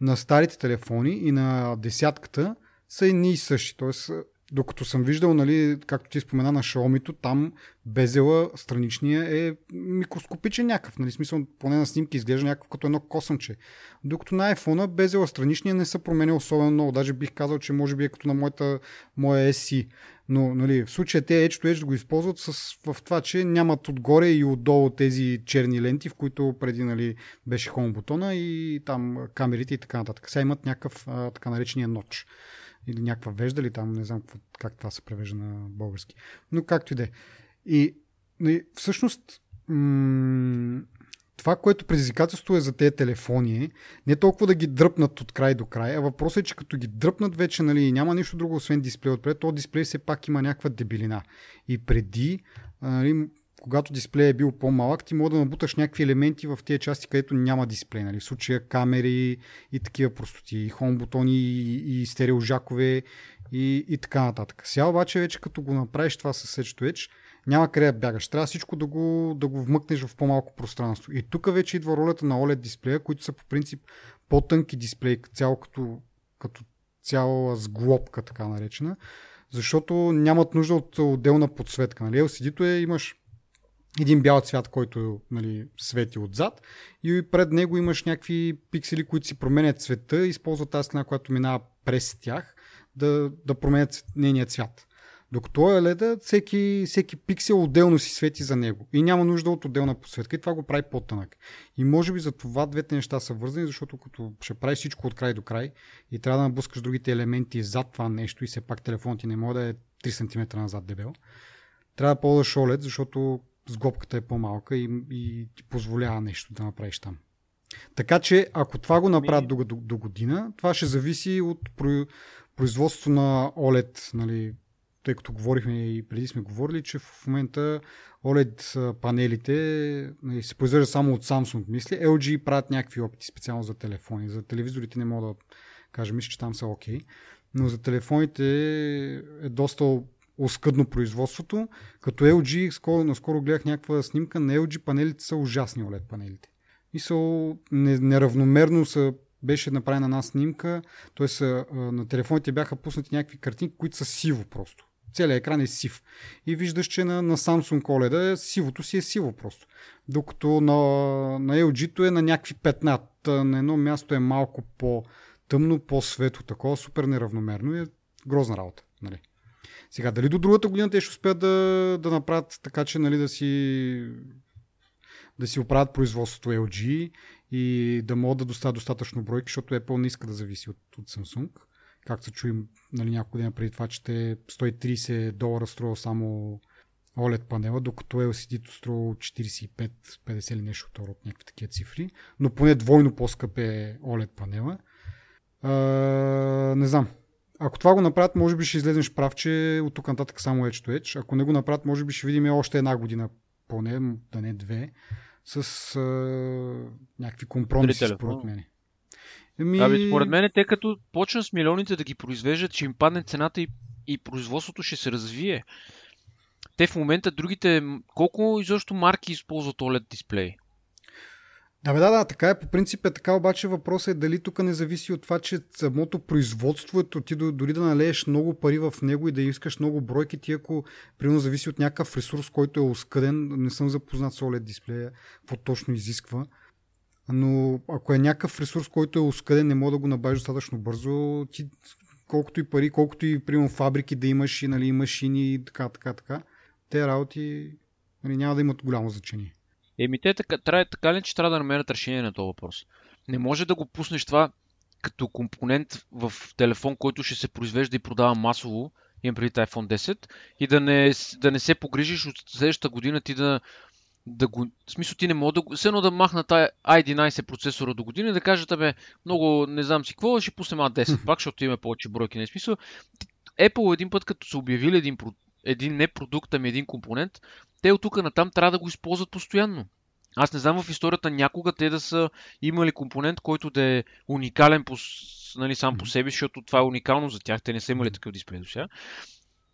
на старите телефони и на десятката са едни и същи. Тоест, докато съм виждал, нали, както ти спомена на Xiaomi, там безела страничния е микроскопичен някакъв. Нали, смисъл, поне на снимки изглежда някакъв като едно косъмче. Докато на iPhone безела страничния не са променил особено много. Даже бих казал, че може би е като на моята, моя SC. Но нали, в случая те Edge to Edge го използват с, в това, че нямат отгоре и отдолу тези черни ленти, в които преди нали, беше Home бутона и там камерите и така нататък. Сега имат някакъв така наречения ноч. Или някаква вежда ли там, не знам как това се превежда на български. Но както и да е. И нали, всъщност м- това, което предизвикателство е за тези телефони, не толкова да ги дръпнат от край до край, а въпросът е, че като ги дръпнат вече, нали, няма нищо друго, освен дисплей отпред, то дисплей все пак има някаква дебелина. И преди, нали, когато дисплей е бил по-малък, ти може да набуташ някакви елементи в тези части, където няма дисплей. Нали? В случая камери и такива простоти, и хом бутони, и, и стереожакове и, и така нататък. Сега обаче вече като го направиш това с Edge to Edge, няма къде да бягаш. Трябва всичко да го, да го вмъкнеш в по-малко пространство. И тук вече идва ролята на OLED дисплея, които са по принцип по-тънки дисплеи, цяло като, като цяла сглобка, така наречена, защото нямат нужда от отделна подсветка. Нали? LCD-то е, имаш един бял цвят, който нали, свети отзад и пред него имаш някакви пиксели, които си променят цвета и използват тази стена, която минава през тях, да, да променят нейния цвят. Докато OLED, всеки, всеки пиксел отделно си свети за него. И няма нужда от отделна посветка. И това го прави по-тънък. И може би за това двете неща са вързани, защото като ще правиш всичко от край до край и трябва да напускаш другите елементи зад това нещо и все пак телефон ти не може да е 3 см назад дебел, трябва да ползваш OLED, защото сглобката е по-малка и, и ти позволява нещо да направиш там. Така че, ако това го направят до, до, до година, това ще зависи от производството на OLED, нали, тъй като говорихме и преди сме говорили, че в момента OLED панелите нали, се произвеждат само от Samsung, мисля. LG правят някакви опити специално за телефони. За телевизорите не мога да кажа, мисля, че там са окей. Okay. Но за телефоните е доста оскъдно производството. Като LG, скоро, наскоро гледах някаква снимка, на LG панелите са ужасни OLED панелите. Са неравномерно са беше направена една снимка, т.е. на телефоните бяха пуснати някакви картинки, които са сиво просто. Целият екран е сив. И виждаш, че на, на Samsung OLED сивото си е сиво просто. Докато на, на LG-то е на някакви петна. На едно място е малко по-тъмно, по-светло, такова супер неравномерно и е грозна работа. Нали? Сега, дали до другата година те ще успеят да, да направят така, че нали, да си да си оправят производството LG и да могат да доставят достатъчно бройки, защото Apple не иска да зависи от, от Samsung. Както се чуем нали, няколко дена преди това, че те 130 долара струва само OLED панела, докато LCD-то струва 45-50 или нещо второ от някакви такива цифри. Но поне двойно по-скъп е OLED панела. А, не знам. Ако това го направят, може би ще излезеш прав, че от тук нататък само Edge to Edge. Ако не го направят, може би ще видим още една година, поне, да не две, с а, някакви компромиси, според мен. Ами... Аби, според мен, те като почнат с милионите да ги произвеждат, ще им падне цената и, и производството ще се развие. Те в момента другите, колко изобщо марки използват OLED дисплей? Да, бе, да, да, така е. По принцип е така, обаче въпросът е дали тук не зависи от това, че самото производство е ти дори да налееш много пари в него и да искаш много бройки, ти ако примерно зависи от някакъв ресурс, който е оскъден, не съм запознат с OLED дисплея, какво точно изисква. Но ако е някакъв ресурс, който е оскъден, не мога да го набавиш достатъчно бързо, ти колкото и пари, колкото и примерно фабрики да имаш и нали, машини и така, така, така, те работи нали, няма да имат голямо значение. Еми, те така, трябва, така ли, че трябва да намерят решение на този въпрос? Не може да го пуснеш това като компонент в телефон, който ще се произвежда и продава масово, имам преди iPhone 10, и да не, да не се погрижиш от следващата година ти да, да го... В смисъл ти не мога да. Все да махна тази i11 процесора до година и да кажат, бе, много не знам си какво, ще пуснем A10 пак, защото има повече бройки. Не смисъл. Apple един път, като са обявили един, един не продукт, ами един компонент, те от тук натам трябва да го използват постоянно. Аз не знам в историята някога те да са имали компонент, който да е уникален по, нали, сам по себе, защото това е уникално за тях. Те не са имали такъв дисплей до сега.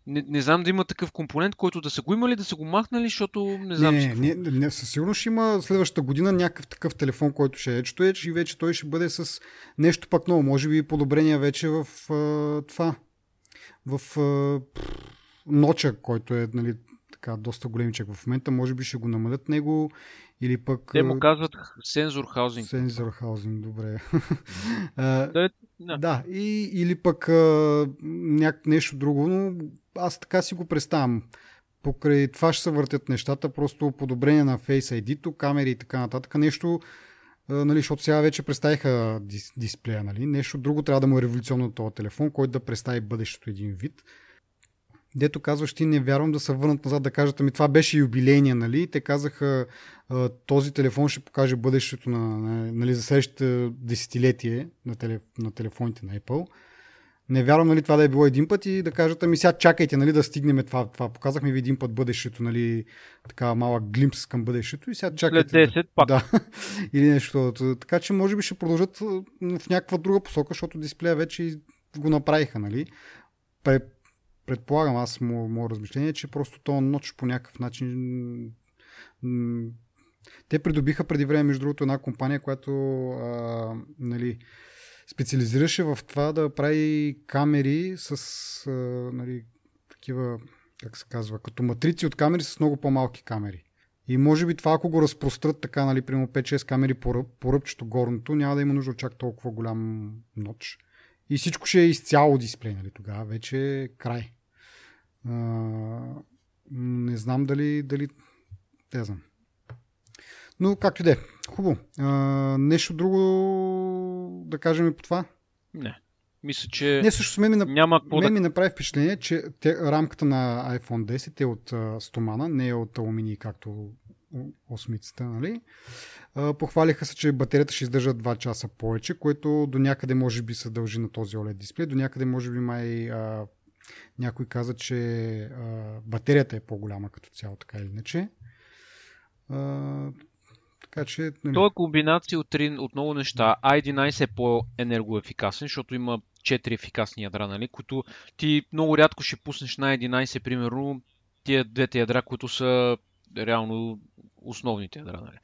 Не, не знам да има такъв компонент, който да са го имали, да са го махнали, защото не знам. Не, не, не, със сигурност ще има следващата година някакъв такъв телефон, който ще е ето и вече той ще бъде с нещо пак ново. Може би подобрение вече в а, това. В а, ноча, който е нали, така, доста големичък в момента. Може би ще го намалят него или пък... Те му казват сензор хаузинг. Сензор хаузинг, добре. да, да. да, и, или пък няк, нещо друго, но аз така си го представям. Покрай това ще се въртят нещата, просто подобрение на Face ID-то, камери и така нататък. Нещо, нали, защото сега вече представиха дис, дисплея, нали? нещо друго трябва да му е революционно този телефон, който да представи бъдещето един вид дето казваш, ти не вярвам да се върнат назад да кажат, ами това беше юбилейния, нали? Те казаха, този телефон ще покаже бъдещето на, на, нали, за следващите десетилетие на, телеф, на телефоните на Apple. Не вярвам нали, това да е било един път и да кажат, ами сега чакайте нали, да стигнем това. това. Показахме ви един път бъдещето, нали, така малък глимпс към бъдещето и сега чакайте. След 10 пак. Да. Или нещо. Така че може би ще продължат в някаква друга посока, защото дисплея вече го направиха. Нали предполагам аз, мо, мое размишление, че просто то ноч по някакъв начин те придобиха преди време, между другото, една компания, която а, нали, специализираше в това да прави камери с а, нали, такива, как се казва, като матрици от камери с много по-малки камери. И може би това, ако го разпрострат така, нали, примерно 5-6 камери по, ръб, по ръбчето горното, няма да има нужда от чак толкова голям ноч. И всичко ще е изцяло дисплей, нали, тогава вече е край. А, не знам дали, дали не знам. Но както и да е. Хубаво. А, нещо друго да кажем по това? Не. Мисля, че Не, също мен ми, няма мен да... ми направи впечатление, че те, рамката на iPhone 10 е от а, стомана, не е от алуминий, както осмицата, нали? А, похвалиха се, че батерията ще издържа 2 часа повече, което до някъде може би се дължи на този OLED дисплей, до някъде може би май а, някой каза, че а, батерията е по-голяма като цяло, така или иначе. А, така че... Нали... То е комбинация от, от много неща. i11 е по-енергоефикасен, защото има 4 ефикасни ядра, нали, които ти много рядко ще пуснеш на 11, примерно, тия двете ядра, които са реално основните ядра. Нали.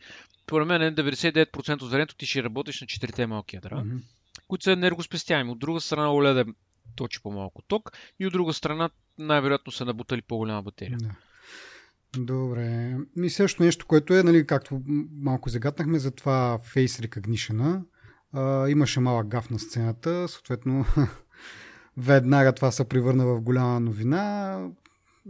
Според мен 99% от времето ти ще работиш на 4 малки ядра, Мгм. които са енергоспестяеми. От друга страна OLED точи по-малко ток и от друга страна най-вероятно са набутали по-голяма батерия. Да. Добре. И също нещо, което е, нали, както малко загатнахме за това Face Recognition. Имаше малък гаф на сцената, съответно веднага това се превърна в голяма новина.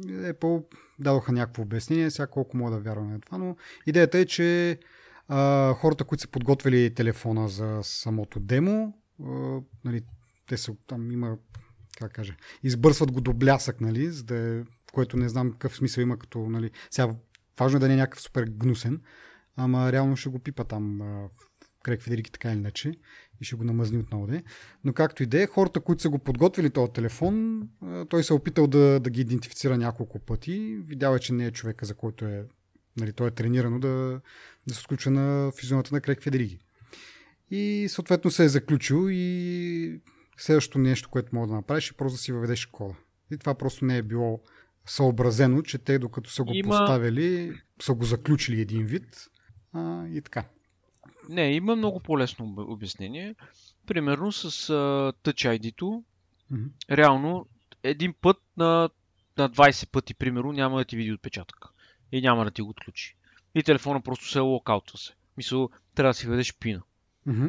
Apple дадоха някакво обяснение, сега колко мога да вярваме на това, но идеята е, че а, хората, които са подготвили телефона за самото демо, а, нали, те са там има, как кажа, избърсват го до блясък, нали, за да е, което не знам какъв смисъл има като, нали, сега важно е да не е някакъв супер гнусен, ама реално ще го пипа там Крек Федерики така или иначе и ще го намъзни отново да е. Но както и да е, хората, които са го подготвили този телефон, той се е опитал да, да ги идентифицира няколко пъти. Видял е, че не е човека, за който е, нали, той е тренирано да, да се включва на физионата на Крек Федериги. И съответно се е заключил и следващото нещо, което мога да направиш е просто да си въведеш кода. И това просто не е било съобразено, че те докато са го Има- поставили, са го заключили един вид а, и така. Не, има много по-лесно об- обяснение. Примерно с uh, Touch ID-то, Мгм. реално един път на, на 20 пъти, примерно, няма да ти види отпечатък. И няма да ти го отключи. И телефона просто се локаутва се. Мисъл, трябва да си ведеш пина. Мгм.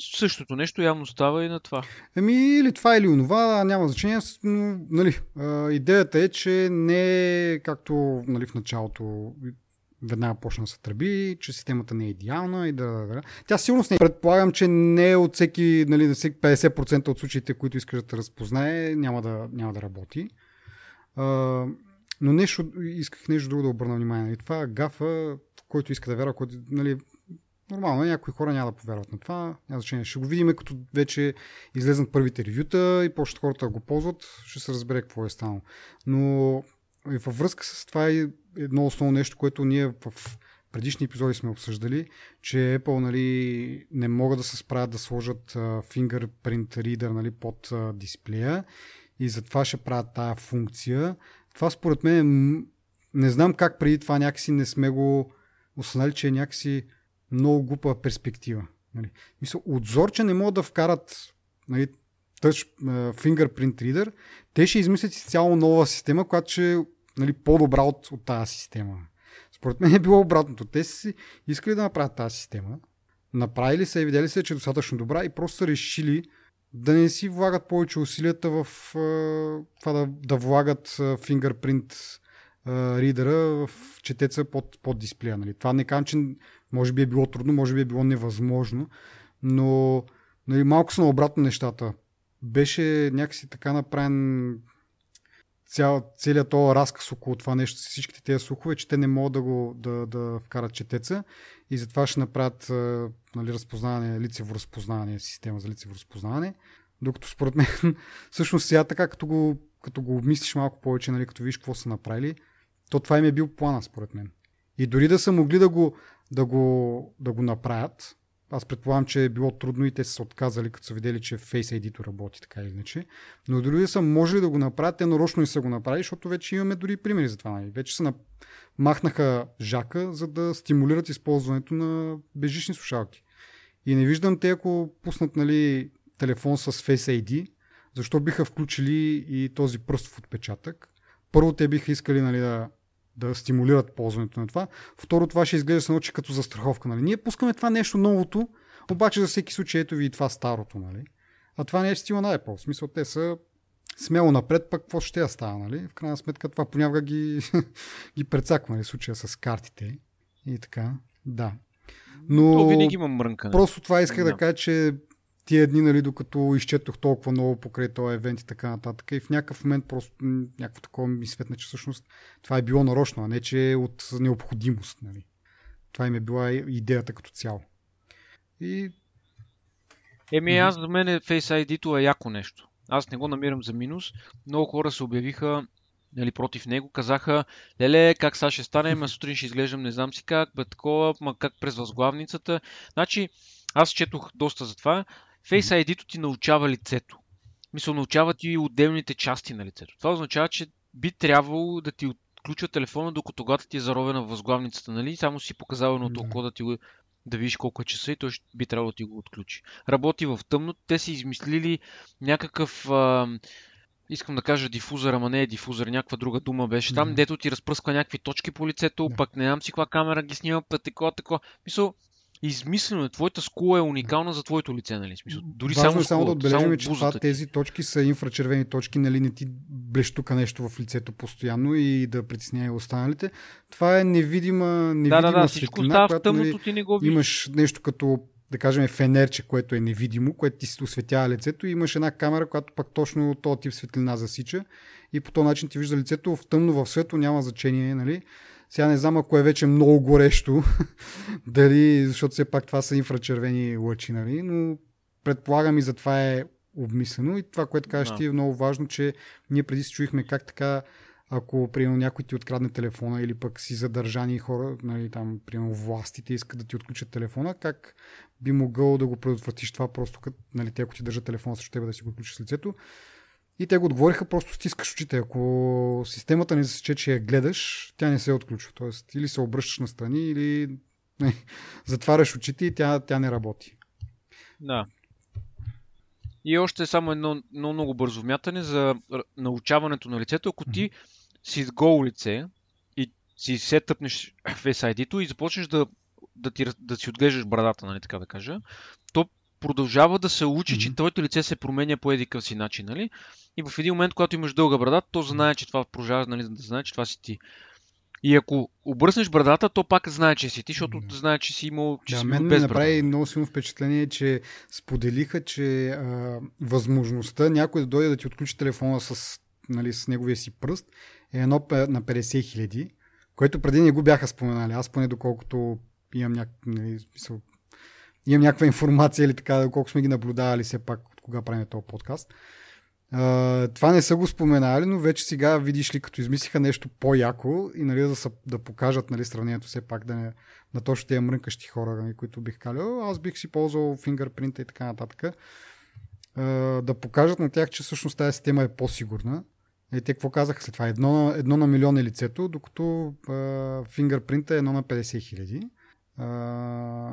Същото нещо явно става и на това. Еми, или това, или онова, няма значение. Но, нали, идеята е, че не е както нали, в началото веднага почна да се тръби, че системата не е идеална и да, да, да. Тя сигурно не предполагам, че не е от всеки, нали, на всеки 50% от случаите, които искаш да разпознае, няма да, няма да работи. А, но нещо, исках нещо друго да обърна внимание. Нали, това гафа, който иска да вярва, който, нали, Нормално е, някои хора няма да повярват на това. Няма значение. Ще го видим, като вече излезнат първите ревюта и почват хората да го ползват, ще се разбере какво е станало. Но и във връзка с това е едно основно нещо, което ние в предишни епизоди сме обсъждали, че Apple нали, не могат да се справят да сложат fingerprint reader нали, под дисплея и затова ще правят тая функция. Това според мен, не знам как преди това някакси не сме го осъзнали, че е някакси много глупа перспектива. Нали. Мисля, отзор, че не могат да вкарат нали, touch, fingerprint reader, те ще измислят изцяло нова система, която ще е нали, по-добра от, от тази система. Според мен е било обратното. Те си искали да направят тази система, направили се и видели се, че е достатъчно добра и просто са решили да не си влагат повече усилията в това да, да влагат uh, ридера в четеца под, под дисплея. Нали. Това не казвам, че може би е било трудно, може би е било невъзможно, но нали, малко са наобратно нещата. Беше някакси така направен цял, целият този разказ около това нещо, всичките тези слухове, че те не могат да го да, да вкарат четеца и затова ще направят нали, разпознаване, лицево разпознаване, система за лицево разпознаване. Докато според мен, всъщност сега така, като го, като го обмислиш малко повече, нали, като видиш какво са направили, то това им е бил плана, според мен. И дори да са могли да го, да го, да го направят, аз предполагам, че е било трудно и те са се отказали, като са видели, че Face ID работи така или иначе. Но дори да са можели да го направят, те нарочно не са го направили, защото вече имаме дори примери за това. Нали? Вече са на... махнаха жака, за да стимулират използването на бежични слушалки. И не виждам те, ако пуснат нали, телефон с Face ID, защо биха включили и този пръстов отпечатък. Първо те биха искали нали, да, да стимулират ползването на това. Второ, това ще изглежда се научи като застраховка. Нали? Ние пускаме това нещо новото, обаче за всеки случай ето ви и това старото. Нали? А това не е стила на Apple. В смисъл, те са смело напред, пък какво ще я става, нали? В крайна сметка това понякога ги, ги прецаква, нали? Случая с картите и така. Да. Но То винаги има мрънка. Просто това исках да, да кажа, че тия дни, нали, докато изчетох толкова много покрай този евент и така нататък. И в някакъв момент просто някакво такова ми светна, че всъщност това е било нарочно, а не че е от необходимост. Нали. Това им е била идеята като цяло. И... Еми, аз за мен Face ID-то е яко нещо. Аз не го намирам за минус. Много хора се обявиха нали, против него, казаха, леле, как сега ще стане, ма сутрин ще изглеждам не знам си как, бе такова, ма как през възглавницата. Значи, аз четох доста за това. Face ID-то ти научава лицето. Мисля, научава ти отделните части на лицето. Това означава, че би трябвало да ти отключва телефона, докато когато ти е заровена в възглавницата, нали? Само си показал едното око да ти го да видиш колко е часа и той би трябвало да ти го отключи. Работи в тъмно. Те си измислили някакъв а, искам да кажа дифузър, ама не е дифузър, някаква друга дума беше там, дето ти разпръсква някакви точки по лицето, пък не знам си каква камера ги снима, пък такова, такова. Мисъл, измислено. Твоята скула е уникална за твоето лице, нали? Смисъл, дори Важно само, е само да отбележим, че това, ти. тези точки са инфрачервени точки, нали не ти блещука нещо в лицето постоянно и да притеснява и останалите. Това е невидима, невидима да, да, да, светлина, която нали, ти не го виждаш. имаш нещо като да кажем фенерче, което е невидимо, което ти се осветява лицето и имаш една камера, която пак точно този тип светлина засича и по този начин ти вижда лицето в тъмно, в светло, няма значение, нали? Сега не знам ако е вече много горещо, дали, защото все пак това са инфрачервени лъчи, нали? но предполагам и за това е обмислено и това, което кажеш ти е много важно, че ние преди си чуихме как така ако примерно някой ти открадне телефона или пък си задържани хора, нали, там, примерно властите искат да ти отключат телефона, как би могъл да го предотвратиш това просто като, нали, те ако ти държат телефона срещу теб да си го отключиш с лицето. И те го отговориха, просто стискаш очите. Ако системата не засече, че я гледаш, тя не се отключва. Тоест, или се обръщаш настрани, или не, затваряш очите и тя, тя не работи. Да. И още само едно много, много бързо вмятане за научаването на лицето. Ако ти си с гол лице и си се тъпнеш в SID-то и започнеш да, да, ти, да си отглеждаш брадата, нали така да кажа, то продължава да се учи, mm-hmm. че твоето лице се променя по едикъв си начин, нали? И в един момент, когато имаш дълга брада, то знае, че това продължава, нали, да знае, че това си ти. И ако обръснеш брадата, то пак знае, че си ти, защото да. знае, че си имал че да, си мен без ми направи много силно впечатление, че споделиха, че а, възможността някой да дойде да ти отключи телефона с, нали, с неговия си пръст е едно на 50 хиляди, което преди не го бяха споменали. Аз поне доколкото имам някакъв нали, смисъл, имам някаква информация или така, колко сме ги наблюдавали все пак, от кога правим този подкаст. Uh, това не са го споменали, но вече сега видиш ли, като измислиха нещо по-яко и нали, да, са, да покажат нали, сравнението все пак да не, на точно тези мрънкащи хора, нали, които бих казал, аз бих си ползвал фингърпринта и така нататък. Uh, да покажат на тях, че всъщност тази система е по-сигурна. И те какво казаха след това? Едно, едно на милион е лицето, докато фингърпринта е едно на 50 хиляди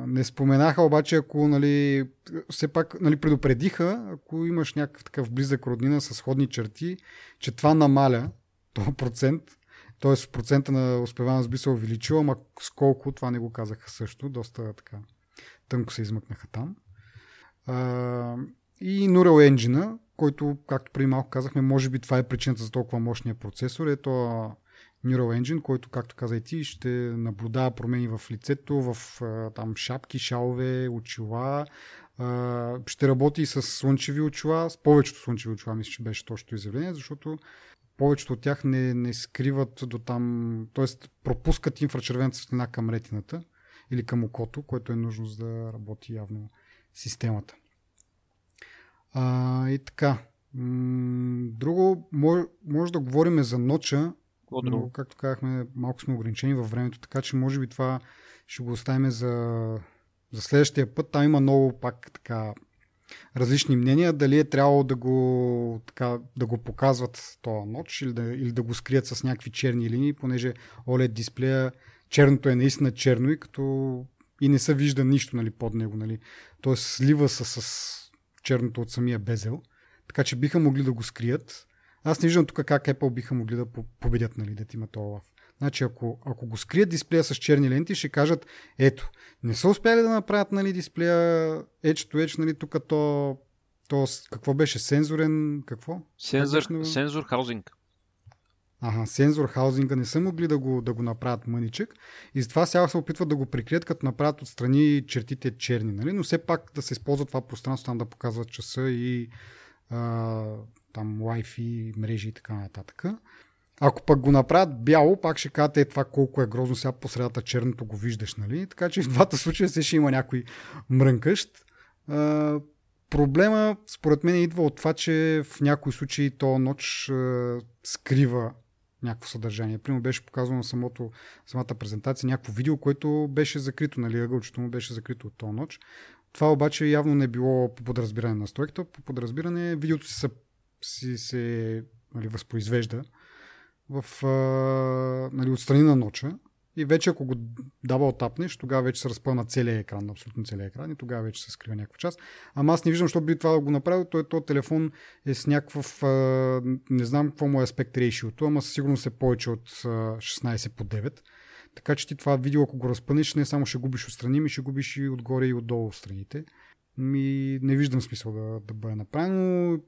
не споменаха обаче, ако нали, все пак нали, предупредиха, ако имаш някакъв такъв близък роднина с сходни черти, че това намаля този процент, т.е. процента на успеваемост би се увеличила, ама с колко, това не го казаха също, доста така тънко се измъкнаха там. А, и Neural Engine, който, както преди малко казахме, може би това е причината за толкова мощния процесор. Ето Neural Engine, който, както каза и ти, ще наблюдава промени в лицето, в там шапки, шалове, очила. Ще работи и с слънчеви очила, с повечето слънчеви очила, мисля, че беше точното изявление, защото повечето от тях не, не скриват до там, т.е. пропускат инфрачервената светлина към ретината или към окото, което е нужно за да работи явно системата. А, и така. Друго, може, може да говорим за ноча, но, както казахме, малко сме ограничени във времето, така че може би това ще го оставим за, за следващия път. Там има много пак така различни мнения, дали е трябвало да го, така, да го показват този нощ или да, или да го скрият с някакви черни линии, понеже OLED дисплея черното е наистина черно и като и не се вижда нищо нали, под него. Нали. Тоест слива се с черното от самия безел. Така че биха могли да го скрият. Аз не виждам тук как Apple биха могли да победят, нали, да има това лав. Значи, ако, ако го скрият дисплея с черни ленти, ще кажат, ето, не са успяли да направят нали, дисплея Edge to Edge, нали, тук то Тоест, какво беше? Сензорен... Какво? Сензор, сензор хаузинг. Ага, сензор хаузинга не са могли да го, да го направят мъничък и затова сега се опитват да го прикрият, като направят отстрани чертите черни, нали? но все пак да се използва това пространство там да показват часа и а, там Wi-Fi, мрежи и така нататък. Ако пък го направят бяло, пак ще кажете е това колко е грозно сега по средата черното го виждаш, нали? Така че в двата случая се ще има някой мрънкащ. А, проблема, според мен, идва от това, че в някои случаи то ноч а, скрива някакво съдържание. Примерно беше показано самото, самата презентация някакво видео, което беше закрито, нали, ъгълчето му беше закрито от този ноч. Това обаче явно не било по подразбиране на стройката. По подразбиране видеото се, си се нали, възпроизвежда в, а, нали, отстрани на ноча и вече ако го дабл тапнеш, тогава вече се разпълна целият екран, абсолютно целият екран и тогава вече се скрива някаква част. Ама аз не виждам, защото би това да го направил. Той, този телефон е с някакъв, не знам какво му е аспект ratio ама със сигурност е повече от а, 16 по 9. Така че ти това видео, ако го разпънеш, не само ще губиш отстрани, ми ще губиш и отгоре и отдолу страните. Ми не виждам смисъл да, да бъде направено.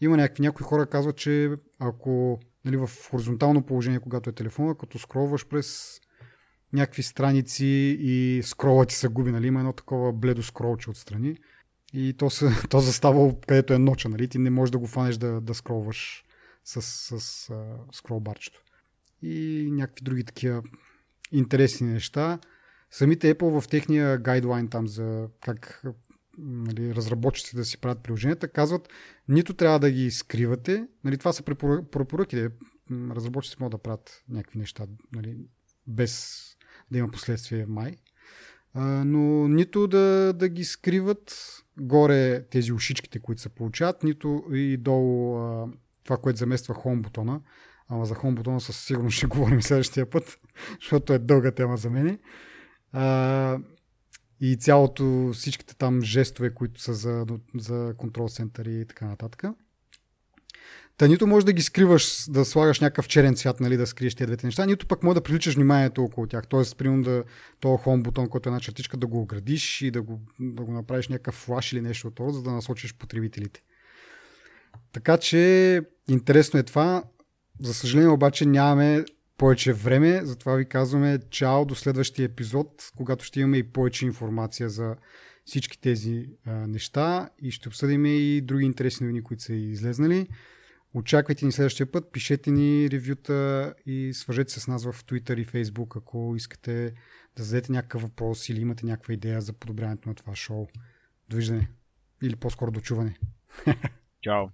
Има някакви, някои хора казват, че ако нали, в хоризонтално положение, когато е телефона, като скролваш през някакви страници и скрола ти се губи, нали? Има едно такова бледо скролче отстрани. И то, се, то застава където е ноча, нали? Ти не можеш да го фанеш да, да скролваш с, с, с скрол барчето. И някакви други такива интересни неща. Самите Apple в техния гайдлайн там за как нали, разработчиците да си правят приложенията, казват, нито трябва да ги скривате, нали, това са препоръки, разработчиците могат да правят някакви неща, нали, без да има последствия май. А, но нито да, да ги скриват горе тези ушичките, които се получават, нито и долу а, това, което замества хом бутона. Ама за хом бутона със сигурност ще говорим следващия път, защото е дълга тема за мен. А, и цялото, всичките там жестове, които са за, за контрол центъри и така нататък. Та нито можеш да ги скриваш, да слагаш някакъв черен цвят, нали, да скриеш тези двете неща, нито пък може да привличаш вниманието около тях. Тоест, примерно да този хом бутон, който е една чертичка, да го оградиш и да го, да го направиш някакъв флаш или нещо от това, за да насочиш потребителите. Така че интересно е това. За съжаление обаче нямаме повече време, затова ви казваме чао до следващия епизод, когато ще имаме и повече информация за всички тези а, неща и ще обсъдим и други интересни новини, които са излезнали. Очаквайте ни следващия път, пишете ни ревюта и свържете се с нас в Twitter и Facebook, ако искате да зададете някакъв въпрос или имате някаква идея за подобряването на това шоу. Довиждане. Или по-скоро дочуване. Чао.